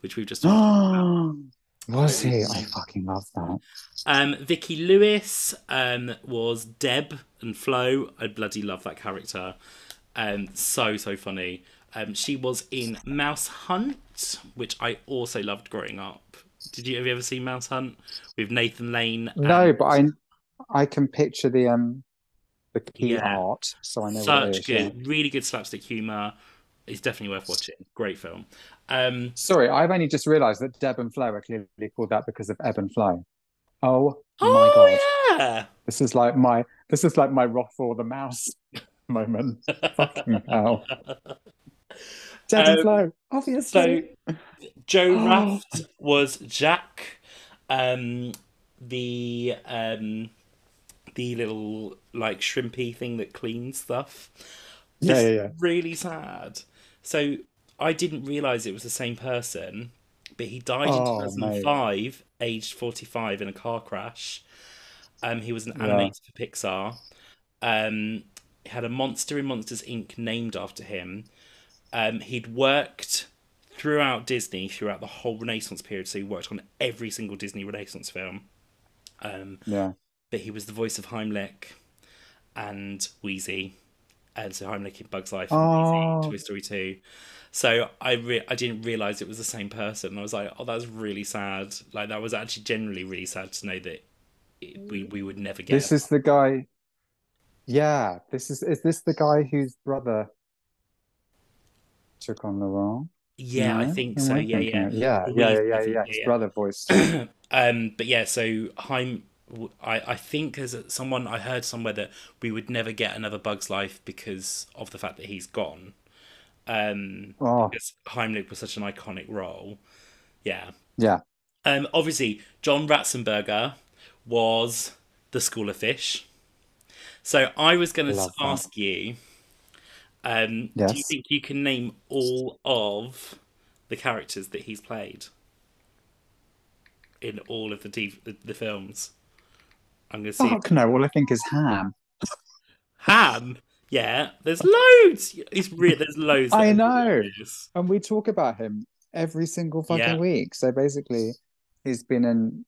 which we've just Was he? I fucking love that. Um, Vicky Lewis um, was Deb and Flo. I bloody love that character. Um, so so funny. Um, she was in Mouse Hunt, which I also loved growing up. Did you have you ever seen Mouse Hunt with Nathan Lane? No, but I I can picture the um the key Yeah. art, so I know such is. good, yeah. really good slapstick humor. It's definitely worth watching. Great film. Um, Sorry, I've only just realised that Deb and Flo are clearly called that because of Ebb and Flow. Oh my oh god. yeah, This is like my this is like my Roth or the mouse moment. Fucking hell. Deb and Um, obviously. So. Joe Oh. Ranft was Jacques, um, the um, the little like shrimpy thing that cleans stuff. yeah, yeah, yeah. Really sad. So I didn't realize it was the same person, but he died Oh, in 2005, aged 45 in a car crash. Um, he was an Yeah. animator for Pixar. Um, he had a monster in Monsters Inc. named after him. Um, he'd worked throughout Disney throughout the whole Renaissance period, so he worked on every single Disney Renaissance film. Um, Yeah. but he was the voice of Heimlich and Wheezy, and so Heimlich in Bugs Life and Oh. Wheezy, Toy Story Two. So I re- I didn't realize it was the same person. I was like, oh, that's really sad. Like that was actually generally really sad to know that it, we we would never get. This is the guy. Yeah, this is is this the guy whose brother took on the role? yeah, I think so. Yeah, yeah. yeah, yeah, yeah, yeah, yeah. yeah, His yeah. brother voiced. Um, but yeah, so Heim, I, I think there's someone I heard somewhere that we would never get another Bug's Life because of the fact that he's gone. Um, Oh, because Heimlich was such an iconic role. Yeah. yeah. Um, obviously, John Ratzenberger was the School of Fish. So I was going to Love that. ask you, um, do you think you can name all of the characters that he's played in all of the TV, the, the films? I'm going to see. Fuck no. All I think is ham. Ham. Yeah, there's loads. It's re- There's loads. I know. And we talk about him every single fucking Yeah. week. So basically, he's been in.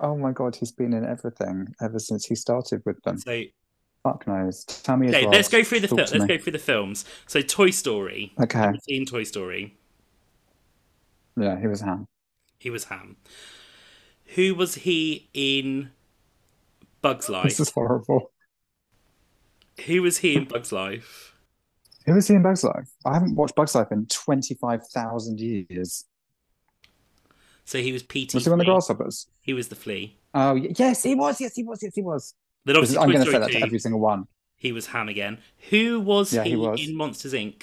Oh my god, he's been in everything ever since he started with them. So Fuck knows. Tell me Okay, let's go through the fil- let's me. go through the films. So Toy Story. Okay. Have seen Toy Story? Yeah, he was ham. He was Ham. Who was he in Bugs Life? This is horrible. Who was he in Bugs Life? Who was he in Bugs Life? I haven't watched Bugs Life in 25,000 years. So he was Petey. Was he one of the grasshoppers? He was the flea. Oh, yes, he was. Yes, he was. Yes, he was. Then obviously I'm going to say that to every single one. he was Ham again. Who was Yeah, he, he was. in Monsters Inc?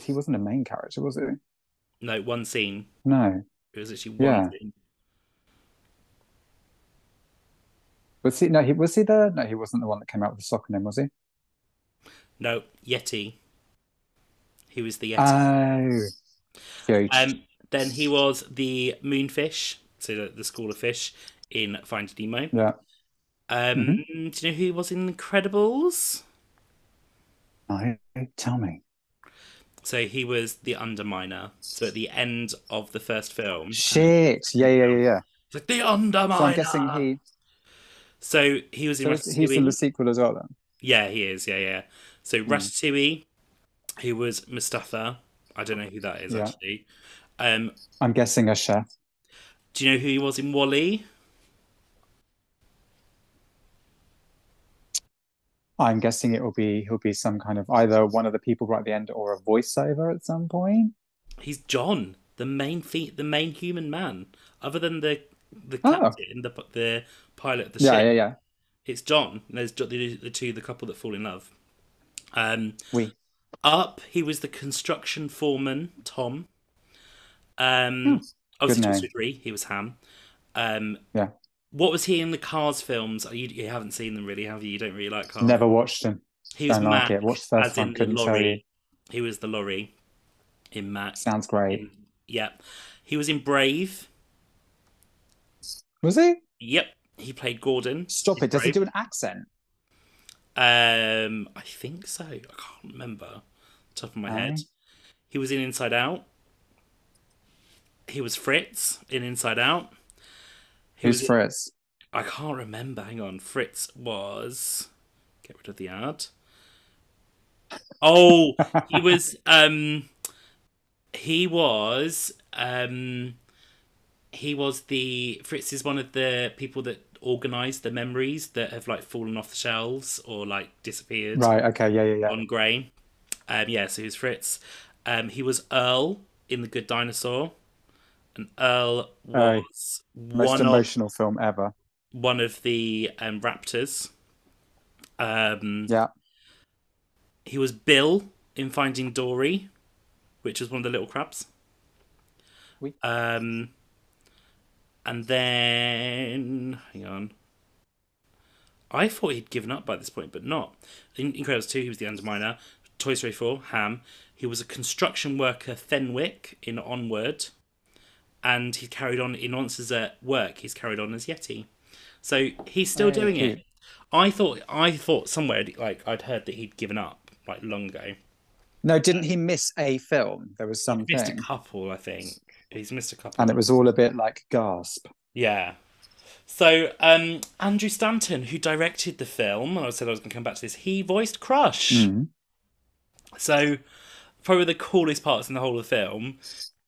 He wasn't a main character, was he? No, one scene. No. It was actually one Yeah. scene. Was he? No, he was he the? No, he wasn't the one that came out with the sock him, was he? No, Yeti. He was the Yeti. Oh. Um, then he was the moonfish, so the, the school of fish in Finding Nemo. yeah. Um, Mm-hmm. Do you know who he was in Incredibles? No, tell me. So he was the Underminer. So at the end of the first film, Shit. Yeah, yeah, yeah, yeah. it's like the Underminer. So I'm guessing he. So he was in So he's- he's in the sequel as well, then. Yeah, he is. Yeah, yeah. So Hmm. Ratatouille, who was Mustafa. I don't know who that is Yeah. actually. Um, I'm guessing a chef. do you know who he was in WALL-E? I'm guessing it will be he'll be some kind of either one of the people right at the end or a voiceover at some point. He's John, the main fe- the main human man. Other than the the Oh. captain, the the pilot of the Yeah, ship. yeah, yeah. It's John. There's the, the two, the couple that fall in love. Um, We. up, he was the construction foreman, Tom. Um, obviously, Toy. Story three. He was Ham. Um, Yeah. What was he in the Cars films? Oh, You, you haven't seen them really, have you? You don't really like Cars. Never watched them. He was Don't like it. Watched the first as one. Couldn't tell you. lorry. He was the lorry in Mack. Sounds great. In- yeah. He was in Brave. Was he? Yep. He played Gordon. Stop it. Does he do an accent? Um, I think so. I can't remember. Top of my Oh. head. He was in Inside Out. He was Fritz in Inside Out. He Who's was Fritz? I can't remember. Hang on. Fritz was. Get rid of the ad. Oh, he was. Um, he was. Um, he was the Fritz is one of the people that organised the memories that have like fallen off the shelves or like disappeared Right. Okay. Yeah. Yeah. Yeah. on Grey. Um, yeah, so he was Fritz. Um, he was Earl in The Good Dinosaur, and Earl Aye. was Most one of emotional film ever. one of the um, raptors. Um, Yeah. He was Bill in Finding Dory, which was one of the little crabs. Oui. Um, and then hang on. I thought he'd given up by this point, but not. In Incredibles 2, he was the Underminer. Toy Story 4, Ham. He was a construction worker, Fenwick, in Onward. And he carried on in Monsters at Work. He's carried on as Yeti. So he's still Oh, doing cute. it. I thought I thought somewhere like I'd heard that he'd given up like long ago. No, didn't he miss a film? There was some Missed a couple, I think. He's missed a couple. and it was all a bit like gasp. Yeah. So, um, Andrew Stanton, who directed the film, and I said I was going to come back to this, he voiced Crush. Mm. So, probably the coolest parts in the whole of the film,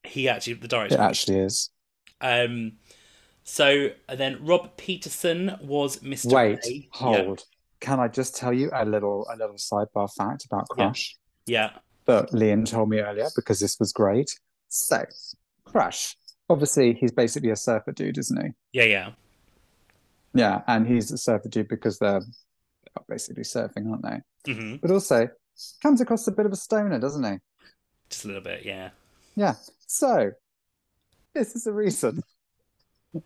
he actually, the director. It actually is. Um, so, and then Rob Peterson was Mr. Wait, Ray. hold. Can I just tell you a little a little sidebar fact about Crush Yeah. that Liam told me earlier because this was great. So, Crush. Obviously, he's basically a surfer dude, isn't he? Yeah, yeah. Yeah, and he's a surfer dude because they're basically surfing, aren't they? hmm But also comes across a bit of a stoner, doesn't he? Just a little bit, yeah. Yeah. So this is the reason.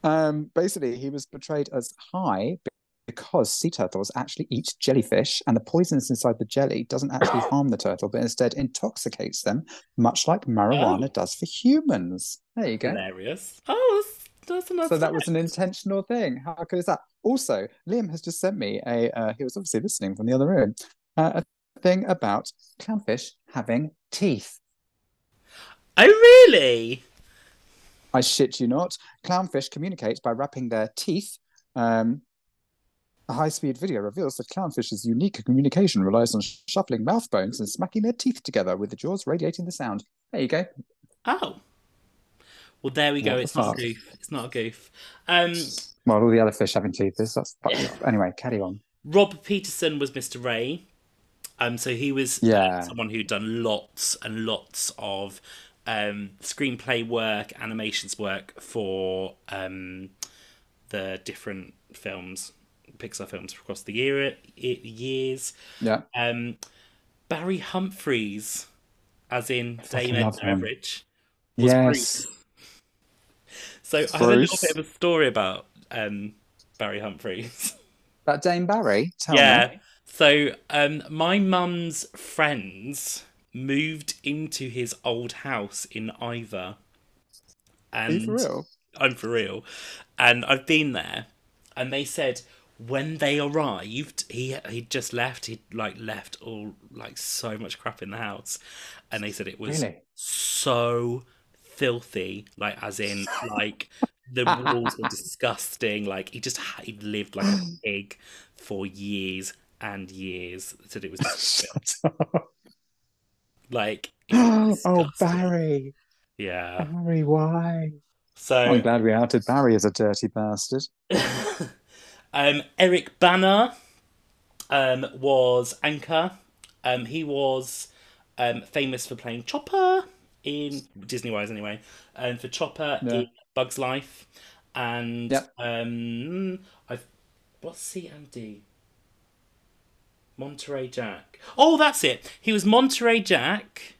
Um, basically, he was portrayed as high because sea turtles actually eat jellyfish, and the poisons inside the jelly doesn't actually harm the turtle, but instead intoxicates them, much like marijuana Oh. does for humans. There you go. Hilarious. Oh, that's, that's So that was an intentional thing. How cool is that? Also, Liam has just sent me a. Uh, he was obviously listening from the other room. Uh, a thing about clownfish having teeth. Oh, really? I shit you not. Clownfish communicate by wrapping their teeth. Um, a high-speed video reveals that clownfish's unique communication relies on shuffling mouth bones and smacking their teeth together, with the jaws radiating the sound. There you go. Oh. Well, there we go. What It's not a goof. It's not a goof. Um, Well, all the other fish having teeth is that's. Anyway, carry on. Rob Peterson was Mr. Ray. Um, so he was uh, Yeah. someone who'd done lots and lots of um, screenplay work, animations work for um, the different films, Pixar films across the year years. Yeah. Um, Barry Humphries, as in Dame was Yes. Bruce. So I have a little bit of a story about um, Barry Humphries. That Dame Barry. Tell yeah. me. So um, my mum's friends moved into his old house in Ivor. And for real? I'm for real. And I've been there, and they said when they arrived, he he'd just left. He'd like left all like so much crap in the house, and they said it was Really? so filthy. Like as in like the walls were disgusting. Like he just he lived like a pig for years and years. Said it was disgusting. Shut up. Like oh. Barry. yeah. Barry, why? So I'm glad we outed Barry as a dirty bastard. um, Eric Bana um, was Anchor. Um, he was um, famous for playing Chopper in Disney wise, anyway, and for Chopper Yeah. in Bug's Life, and Yep. um, I've what's C and D. Monterey Jack. Oh, that's it. He was Monterey Jack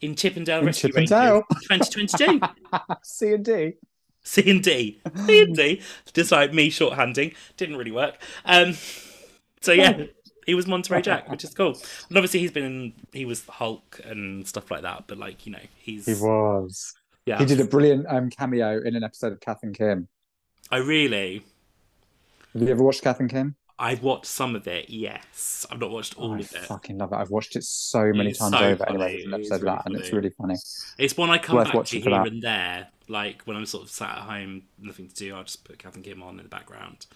in Chip 'n Dale In Rescue Chip 'n Dale. Rangers 2022. C and D. C and D, C and D, just like me shorthanding, didn't really work. Um, so yeah, he was Monterey Jack, which is cool. And obviously he's been in, he was Hulk and stuff like that. But like you know, he's He was. yeah. He did a brilliant um, cameo in an episode of Kath and Kim. I really, Have you ever watched Kath and Kim? I've watched some of it. Yes, I've not watched all I of it. I fucking love it. I've watched it so many It's times so over. funny. Anyway, an episode really that, and it's really funny. It's one I come Worth back to here that. and there. Like when I'm sort of sat at home, nothing to do, I'll just put Kath and Kim on in the background.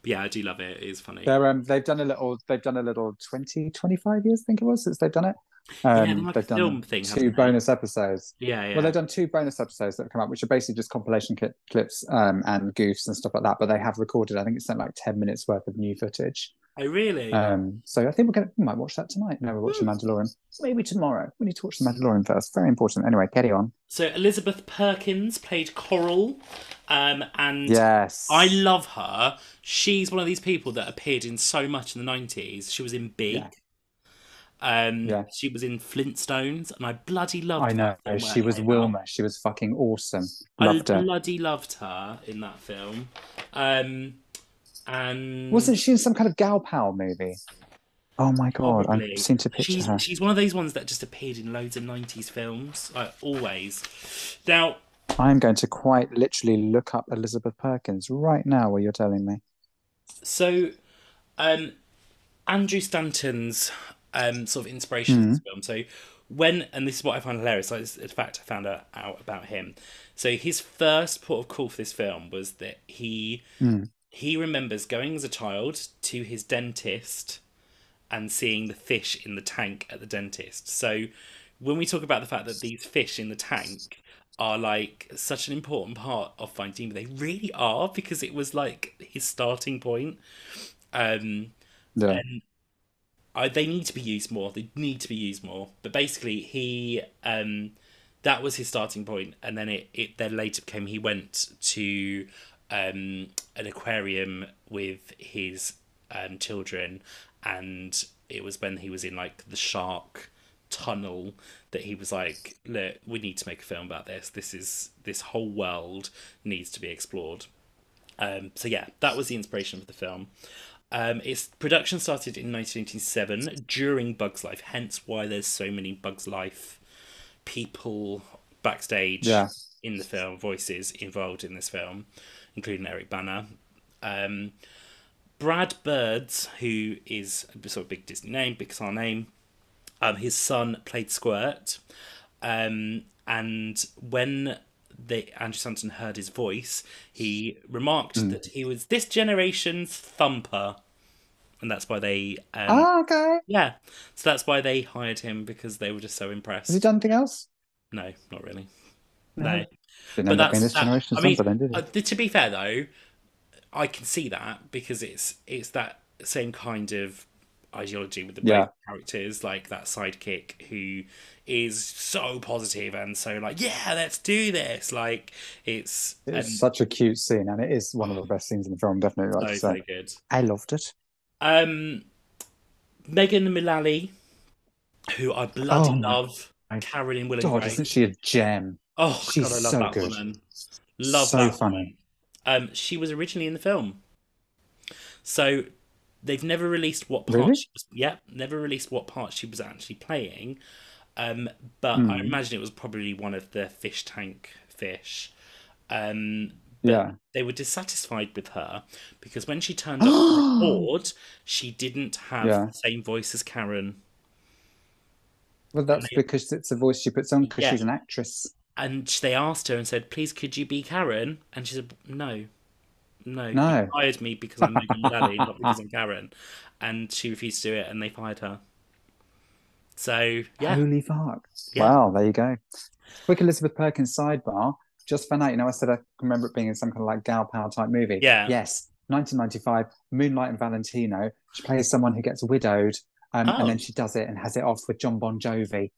But yeah, I do love it. It is funny. They're um, they've done a little. They've done a little 20, 25 years, I think it was, since they've done it. Yeah, Um, they're like they've done thing, two bonus episodes. yeah, yeah. Well, they've done two bonus episodes that have come out, which are basically just compilation cli- clips um, and goofs and stuff like that. But they have recorded, I think it's like ten minutes worth of new footage. I really. Um, so I think we're gonna we might watch that tonight. No, we're watching Mandalorian. Maybe tomorrow. We need to watch the Mandalorian first. Very important. Anyway, carry on. So Elizabeth Perkins played Coral, um, and Yes, I love her. She's one of these people that appeared in so much in the nineties. She was in Big. Yeah. Um, Yeah. she was in Flintstones, and I bloody loved. Her. I know. film She was. Wilma. She was fucking awesome. I her. bloody loved her in that film. Um, and Wasn't she in some kind of gal pal movie? Oh my god, Probably. I seem to picture she's her. she's one of those ones that just appeared in loads of nineties films, like always. Now, I'm going to quite literally look up Elizabeth Perkins right now while you're telling me. so um, Andrew Stanton's um, sort of inspiration Mm. in this film. So when and this is what I find hilarious. Like, in fact, I found out out about him. So his first port of call for this film was that he Mm. he remembers going as a child to his dentist and seeing the fish in the tank at the dentist. So when we talk about the fact that these fish in the tank are like such an important part of Finding Nemo, they really are because it was like his starting point. Um, Yeah. and I, they need to be used more. They need to be used more. But basically, he um, that was his starting point, and then it, it then later became he went to um, an aquarium with his um, children, and it was when he was in like the shark tunnel that he was like, look, we need to make a film about this. This is this whole world needs to be explored. Um, so yeah, that was the inspiration for the film. Um, its production started in 1987 during Bugs Life, hence why there's so many Bugs Life people backstage Yeah. in the film, voices involved in this film, including Eric Bana. Um, Brad Birds, who is a sort of big Disney name, Pixar name, um, his son played Squirt. Um, and when the Andrew Stanton heard his voice, he remarked Hmm. that he was this generation's thumper. And that's why they, um, Oh, okay. yeah, so that's why they hired him because they were just so impressed. Has he done anything else? No, not really. No. No, but that's this that- generation's I mean, then, did uh, to be fair though, I can see that because it's it's that same kind of ideology with the Yeah. characters, like that sidekick who is so positive and so like, yeah, let's do this. Like it's It's such a cute scene, and it is one of the best scenes in the film, definitely. Like so, so good. I loved it. Um, Megan Mullally, who I bloody Oh love, Karen in Will and God, isn't she a gem? Oh She's god, I love so that good. woman. Love So that funny. woman. Um, she was originally in the film, so they've never released what part Really? she was. Yeah, never released what part she was actually playing. Um, but Hmm. I imagine it was probably one of the fish tank fish. Um, Yeah. they were dissatisfied with her because when she turned up to record, she didn't have Yeah. the same voice as Karen. Well, that's they- because it's a voice she puts on because Yeah. she's an actress. And they asked her and said, "Please, could you be Karen?" And she said, "No, no, No. You hired me because I'm Megan Mullally, not because I'm Karen." And she refused to do it, and they fired her. So yeah, Holy fuck. Yeah. Wow, there you go. Quick Elizabeth Perkins sidebar. Just found out, you know, I said I can remember it being in some kind of like gal pal type movie. Yeah. Yes. 1995, Moonlight and Valentino. She plays someone who gets widowed um, Oh. and then she does it and has it off with Jon Bon Jovi.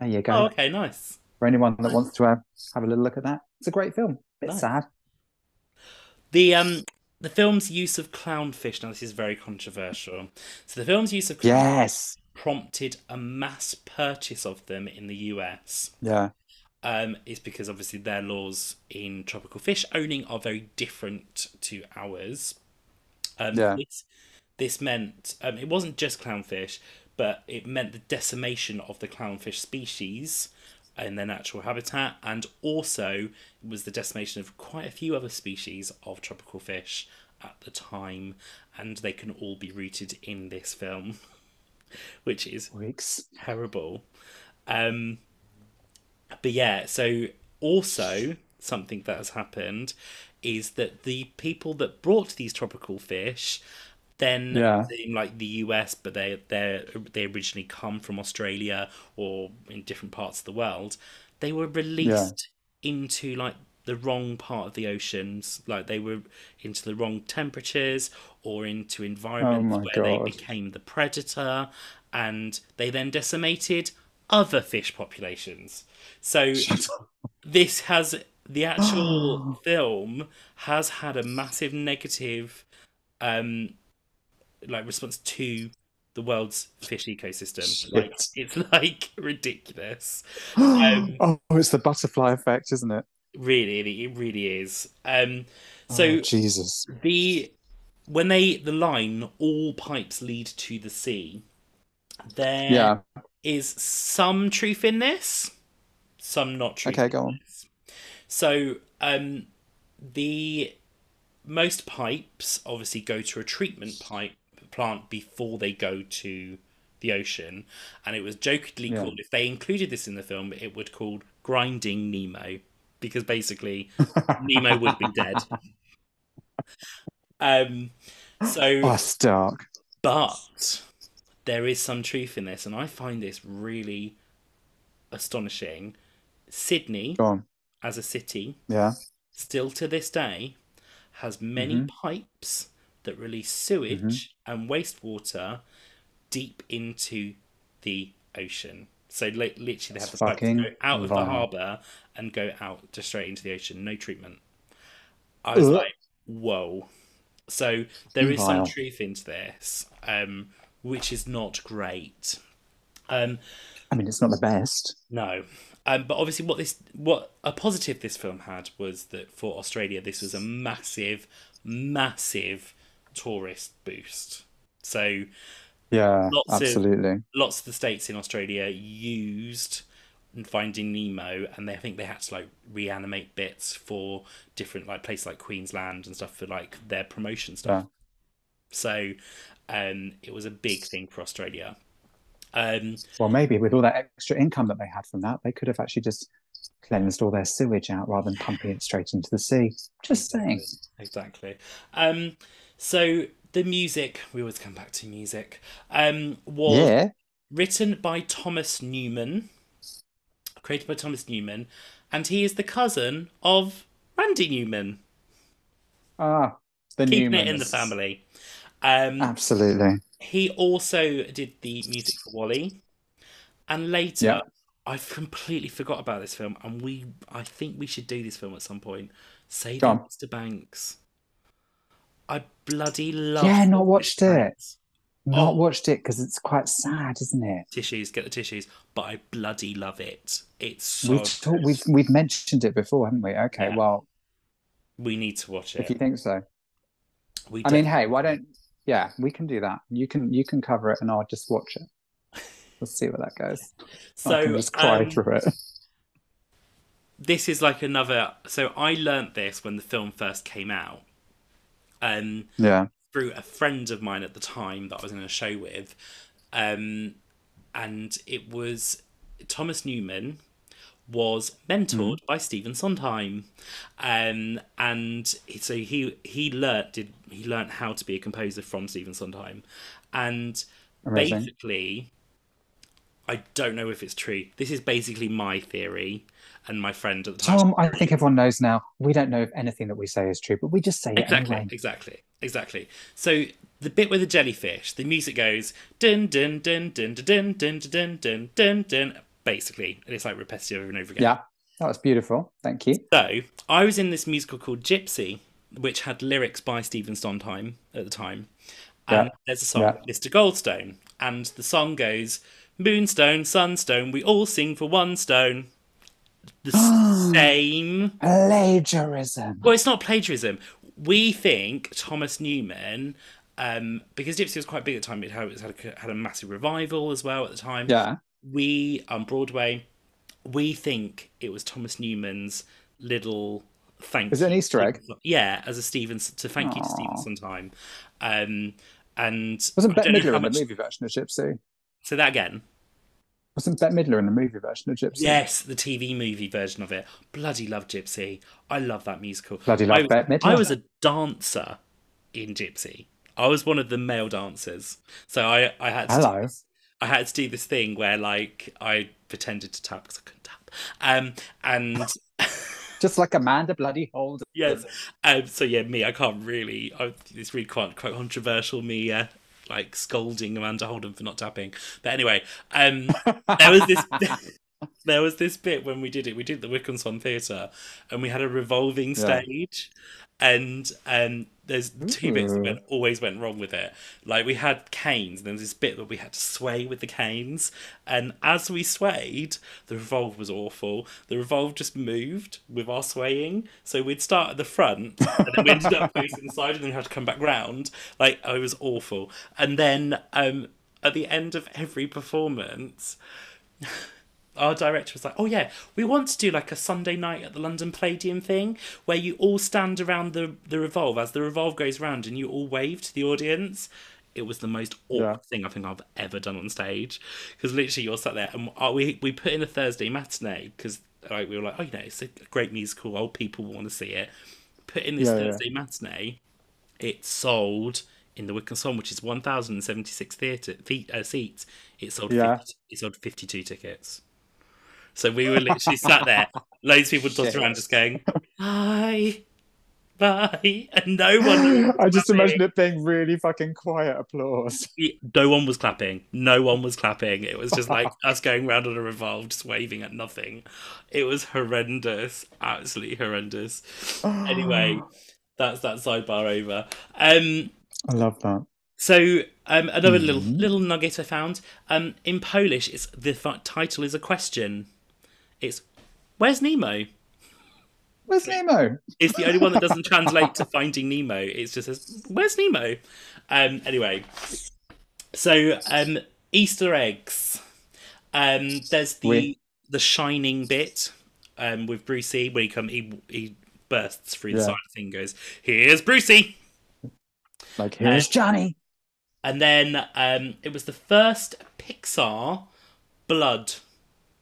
There you go. oh okay, nice. For anyone that wants to uh, have a little look at that, it's a great film. Bit Nice. sad. The um the film's use of clownfish. Now this is very controversial. So the film's use of clown, Yes. prompted a mass purchase of them in the US Yeah. Um, is because obviously their laws in tropical fish owning are very different to ours. Um, Yeah. This, this meant um, it wasn't just clownfish, but it meant the decimation of the clownfish species in their natural habitat, and also it was the decimation of quite a few other species of tropical fish at the time, and they can all be rooted in this film, which is Weeks. terrible. Um, but yeah, so also something that has happened is that the people that brought these tropical fish then Yeah. in like the US, but they they they originally come from Australia or in different parts of the world. They were released into like the wrong part of the oceans, like they were into the wrong temperatures or into oh environments Oh where they became the predator, and they then decimated other fish populations. So this has the actual film has had a massive negative um like response to the world's fish ecosystem. Like it's like ridiculous. Um, oh, it's the butterfly effect, isn't it? really it really is. Um so oh, Jesus. the when they the line all pipes lead to the sea there is some truth in this some not truth Okay, go on. this. so um the most pipes obviously go to a treatment pipe plant before they go to the ocean and it was jokingly Yeah. called if they included this in the film it would called grinding nemo because basically nemo would be dead um so Oh, dark. but there is some truth in this and i find this really astonishing sydney as a city Yeah. still to this day has many Mhm. pipes that release sewage Mm-hmm. and wastewater deep into the ocean. So li- literally, they have the fucking go out of the harbour and go out just straight into the ocean, no treatment. I was Ugh. like, whoa. So there is some truth into this, um, which is not great. Um, I mean, it's not the best. no. Um, but obviously, what this what a positive this film had was that for Australia, this was a massive, massive tourist boost. So Yeah, Lots of- absolutely. lots of the states in Australia used Finding Nemo, and they I think they had to like reanimate bits for different like places like Queensland and stuff for like their promotion stuff. So um, it was a big thing for Australia. Um, Well, maybe with all that extra income that they had from that, they could have actually just cleansed all their sewage out rather than pumping it straight into the sea. Just saying. exactly. Um, so the music, we always come back to music, um, was Yeah. written by Thomas Newman, created by Thomas Newman, and he is the cousin of Randy Newman, Ah, the keeping it in the family. Um, Absolutely. he also did the music for WALL-E, and later Yeah. I've completely forgot about this film, and we I think we should do this film at some point. Saving Go on. Mr. Banks. I bloody love. It. Yeah, not watched it. Not Oh. watched it because it's quite sad, isn't it? Tissues, get the tissues, but I bloody love it. It's so. We've, talk, we've we've mentioned it before, haven't we? Okay, Yeah. well, We need to watch it. if you think so, we I mean, hey, why don't? Yeah, we can do that. You can you can cover it, and I'll just watch it. Let's see where that goes. I so can just cry um, through it. this is like another. So I learnt this when the film first came out. Um, Yeah. through a friend of mine at the time that I was in a show with, um, and it was Thomas Newman was mentored by Stephen Sondheim, um, and so he he learnt did he learnt how to be a composer from Stephen Sondheim, and Amazing. basically, I don't know if it's true. This is basically my theory and my friend at the time. Tom, I think everyone knows now. We don't know if anything that we say is true, but we just say it Exactly, anyway. exactly, exactly. So the bit with the jellyfish, the music goes dun dun dun dun dun dun dun dun dun dun dun. Basically, and it's like repetitive over and over again. Yeah, that was beautiful. Thank you. So I was in this musical called Gypsy, which had lyrics by Stephen Sondheim at the time. And Yeah, there's a song, yeah. Mr. Goldstone. and the song goes, "Moonstone, sunstone, we all sing for one stone." The same. Plagiarism. Well, it's not plagiarism. We think Thomas Newman, um, because Gypsy was quite big at the time, it had, it had, a, had a massive revival as well at the time. Yeah. We on Broadway, we think it was Thomas Newman's little thank. Is it an Easter egg? Yeah, as a Stephen to thank you to Stephen. Sondheim. Um, and Wasn't Bette Midler in the movie version of Gypsy? Say that again. Wasn't Bette Midler in the movie version of Gypsy? Yes, the TV movie version of it. Bloody love Gypsy. I love that musical. Bloody love I, Bette Midler. I was a dancer in Gypsy. I was one of the male dancers. So I, I had to Hello. This, I had to do this thing where like I pretended to tap because I couldn't tap. Um and Just like Amanda bloody Holden. yes. Um so yeah, me, I can't really I, it's really quite quite controversial me uh like scolding Amanda Holden for not tapping. But anyway, um there was this there was this bit when we did it. We did the Wycombe Swan Theatre, and we had a revolving Yeah. stage. And um, there's two bits that went, always went wrong with it. Like we had canes, and there was this bit that we had to sway with the canes. And as we swayed, the revolve was awful. The revolve just moved with our swaying. So we'd start at the front, and then we ended up facing the side, and then we had to come back round. Like oh, it was awful. And then um, at the end of every performance, our director was like, "Oh yeah, we want to do like a Sunday night at the London Palladium thing where you all stand around the the revolve as the revolve goes round and you all wave to the audience." It was the most awkward Yeah. thing I think I've ever done on stage because literally you're sat there and uh, we we put in a Thursday matinee because like we were like, "Oh, you know, it's a great musical, old people want to see it." Put in this Yeah, yeah. Thursday matinee, it sold in the Wycombe Song, which is 1,076 theatre feet, uh, seats. It sold Yeah. 50, it sold 52 tickets. So we were literally sat there, loads of people tossed Shit. around just going, bye, bye, and no one. I just clapping. imagine it being really fucking quiet applause. No one was clapping. No one was clapping. It was just like us going round on a revolve, just waving at nothing. It was horrendous, absolutely horrendous. Anyway, that's that sidebar over. Um, I love that. So um, another little Mhm. little nugget I found. Um, in Polish, it's the th- title is a question. It's "Where's Nemo?" Where's Nemo? It's the only one that doesn't translate to Finding Nemo. It's just says "Where's Nemo?" Um, anyway, so um, Easter eggs. Um, there's the the shining bit um, with Brucey when he come he he bursts through the Yeah. side of the thing. and Goes here's Brucey. Like, here's Johnny. And then um, it was the first Pixar blood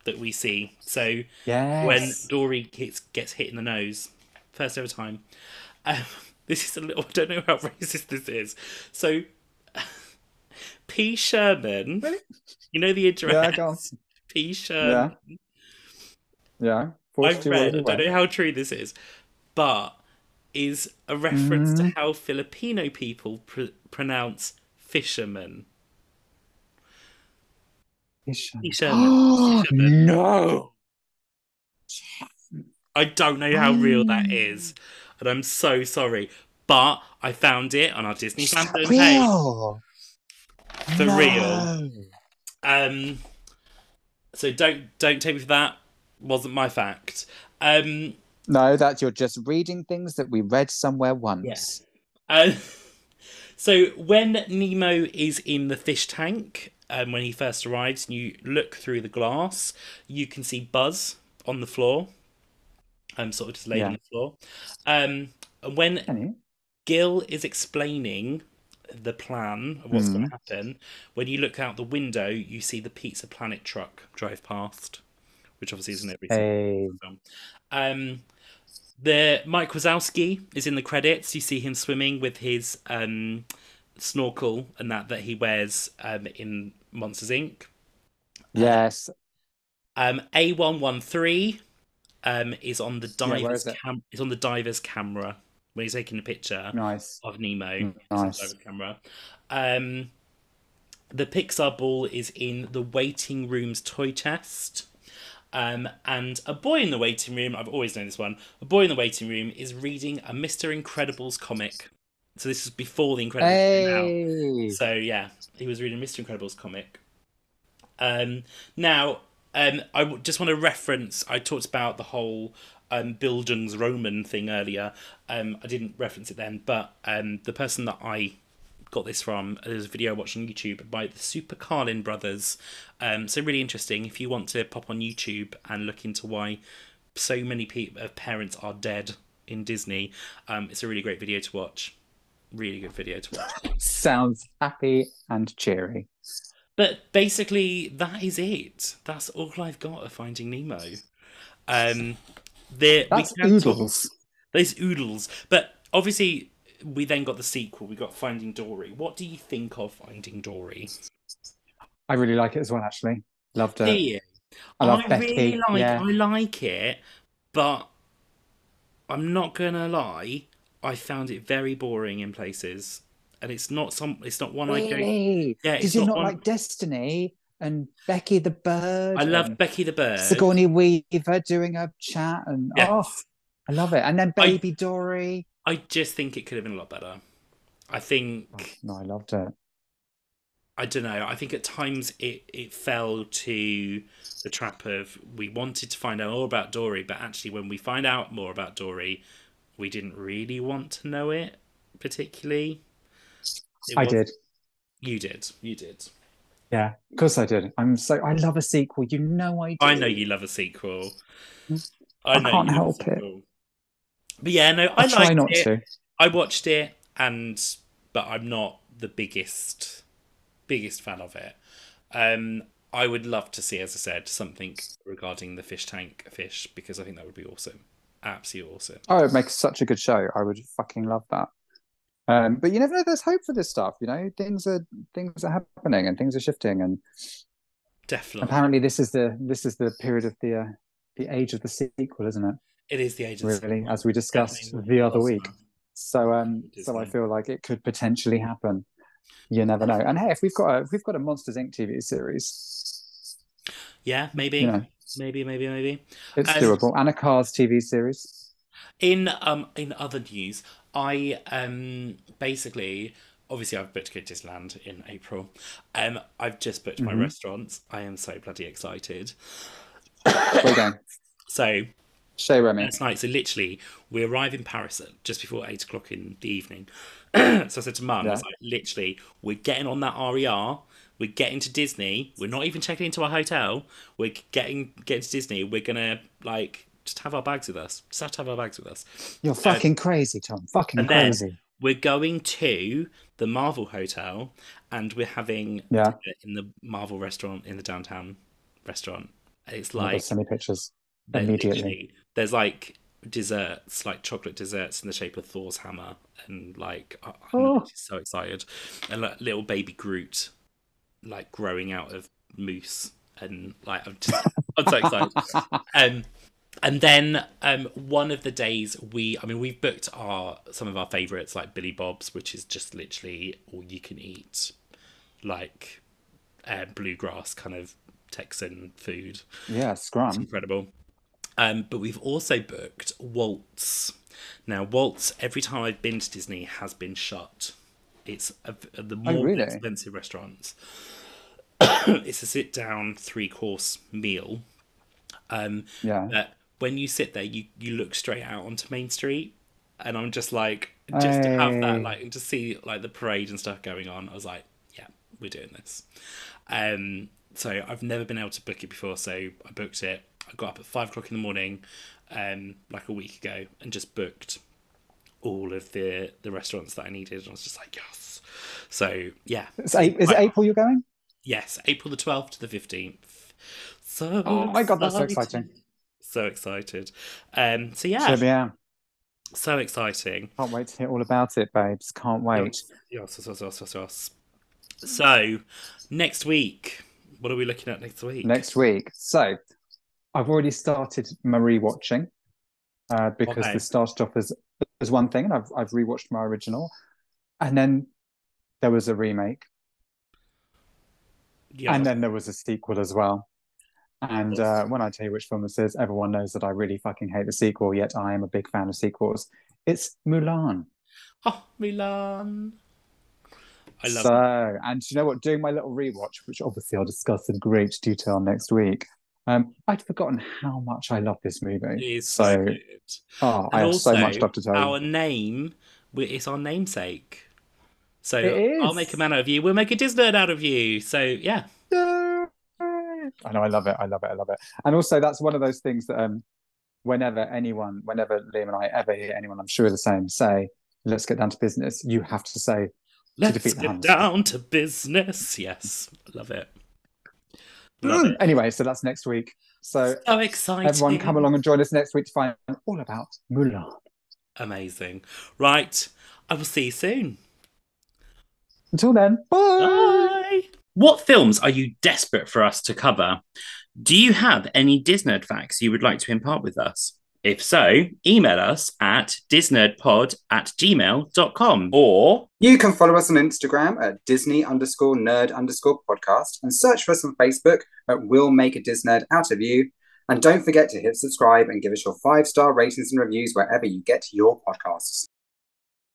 that we see. So Yes. when Dory gets, gets hit in the nose, first ever time. Um, this is a little. I don't know how racist this is. So P. Sherman, Really? you know the Yeah, address. on. P. Sherman. Yeah. I've read. I don't know how true this is, but is a reference to Mm. how Filipino people pr- pronounce fisherman. He's P. Sherman. Sherman. no. I don't know how real that Mm. and I'm so sorry. But I found it on our Disney Is that fandom page. real? For No. real. Um, so don't don't take me for that. Wasn't my fact. Um, No, that you're just reading things that we read somewhere once. Yes. uh, so when Nemo is in the fish tank, um, when he first arrives, and you look through the glass, you can see Buzz on the floor. I'm sort of just laid on the floor. Um, and when? Gil is explaining the plan of what's going Mhm. to happen. When you look out the window, you see the Pizza Planet truck drive past, which obviously isn't every single Hey. Um, the Mike Wazowski is in the credits. You see him swimming with his um, snorkel and that that he wears um, in Monsters Inc. Yes. Um, A113 um, is on the Yeah, diver's is cam- is on the diver's camera when he's taking a picture Nice. of Nemo. Mm, nice. the camera. Um, the Pixar ball is in the waiting room's toy chest. Um, and a boy in the waiting room, I've always known this one, a boy in the waiting room is reading a Mr. Incredibles comic. So this is before the Incredibles came out. Hey. So yeah, he was reading Mr. Incredible's comic. Um, now, um, I w- just want to reference. I talked about the whole um, Bildungsroman thing earlier. Um, I didn't reference it then, but um, the person that I got this from there's a video I watched on YouTube by the Super Carlin brothers. Um, so really interesting. If you want to pop on YouTube and look into why so many uh, parents are dead in Disney, um, it's a really great video to watch. Really good video to watch. Sounds happy and cheery. But basically, that is it. That's all I've got of Finding Nemo. Um, there That's talk- oodles. There's oodles, but obviously we then got the sequel. We got Finding Dory. What do you think of Finding Dory? I really like it as well, actually. Loved it. you? I love I Becky. really like. yeah. I like it, but I'm not gonna lie. I found it very boring in places, and it's not some. It's not one I go. Yeah, Did it's you not not one- like Destiny and Becky the Bird? I love Becky the Bird. Sigourney Weaver doing a chat, and Yes. oh, I love it. And then I- Baby Dory. I just think it could have been a lot better. I think Oh, no, I loved it. I don't know. I think at times it it fell to the trap of we wanted to find out more about Dory, but actually when we find out more about Dory, we didn't really want to know it particularly. It I was- did. You did. You did. Yeah, of course I did. I'm so I love a sequel. You know I do. I know you love a sequel. I I can't you love a help it. But yeah, no, I I try not it. to. I watched it, and but I'm not the biggest biggest fan of it. Um, I would love to see, as I said, something regarding the fish tank fish because I think that would be awesome, absolutely awesome. Oh, it would make such a good show. I would fucking love that. Um, but you never know. There's hope for this stuff. You know, things are things are happening and things are shifting. And Definitely, apparently, this is the this is the period of the uh, the age of the sequel, isn't it? it is the age of the Really, sequel. as we discussed Definitely the other week. So, um, so I feel like it could potentially happen. You never know. And hey, if we've got a if we've got a Monsters Inc. TV series, Yeah, maybe, you know, maybe, maybe, maybe. it's Um, doable. And a Cars TV series. In um in other news, I um basically obviously I've booked to go to Disneyland in April. Um I've just booked my Mhm. restaurants. I am so bloody excited. Well done, So Chez Remy. That's night. So literally, we arrive in Paris at just before eight o'clock in the evening. so I said to Mum, I was like, literally, we're getting on that RER. We're getting to Disney. We're not even checking into our hotel. We're getting getting to Disney. We're gonna like just have our bags with us. Just have to have our bags with us. You're fucking crazy, Tom. Fucking crazy. We're going to the Marvel Hotel, and we're having Yeah. in the Marvel restaurant in the downtown restaurant. It's Oh like send me pictures. Immediately. There's like desserts, like chocolate desserts in the shape of Thor's hammer, and like I- I'm Oh. so excited. And like little baby Groot, like growing out of mousse, and like I'm just I'm so excited. Um, and then um, one of the days we, I mean, we've booked our some of our favorites like Billy Bob's, which is just literally all you can eat, like uh, bluegrass kind of Texan food yeah, scrum. incredible. Um, but we've also booked Walt's. Now, Walt's, every time I've been to Disney, has been shut. It's a, the more Oh, really? expensive restaurants. it's a sit down three course meal. Um, Yeah. but when you sit there, you, you look straight out onto Main Street, and I'm just like, just to have that, like, and to see like the parade and stuff going on. I was like, yeah, we're doing this. Um, so I've never been able to book it before, so I booked it. I got up at five o'clock in the morning, um, like a week ago, and just booked all of the the restaurants that I needed. And I was just like, yes. So yeah, Is, it- is it I- April you're going? yes, April the twelfth to the fifteenth. So Oh my God, that's so exciting. So excited. Um, so yeah, be out. so exciting. Can't wait to hear all about it, babes. Can't wait. Yes, yes, yes, yes, yes, yes. So next week, what are we looking at next week? Next week. So I've already started Marie watching. uh, because Okay. this started off as, as one thing, and I've I've rewatched my original, and then there was a remake, Yeah. and then there was a sequel as well. And uh, when I tell you which film this is, everyone knows that I really fucking hate the sequel. Yet I am a big fan of sequels. It's Mulan. Oh, Mulan. I love it. so, it. and you know what? Doing my little rewatch, which obviously I'll discuss in great detail next week. Um, I'd forgotten how much I love this movie. It is so, good. Oh, and I have so much stuff to tell Our name, it's our namesake. So I'll make a man out of you. We'll make a Disney out of you. So yeah. I know. I love it. I love it. I love it. And also, that's one of those things that um, whenever anyone, whenever Liam and I ever hear anyone, I'm sure the same, say, "Let's get down to business," you have to say, "Let's to get down to business." Yes, love it. Mm. Anyway, so that's next week. So, so exciting! Everyone, come along and join us next week to find out all about Mulan. Amazing. Right. I will see you soon. Until then, bye. Bye. What films are you desperate for us to cover? Do you have any Disney facts you would like to impart with us? If so, email us at disnerdpod at gmail.com or you can follow us on Instagram at Disney underscore nerd underscore podcast and search for us on Facebook at We'll Make a Disnerd Out of You. And don't forget to hit subscribe and give us your five star ratings and reviews wherever you get your podcasts.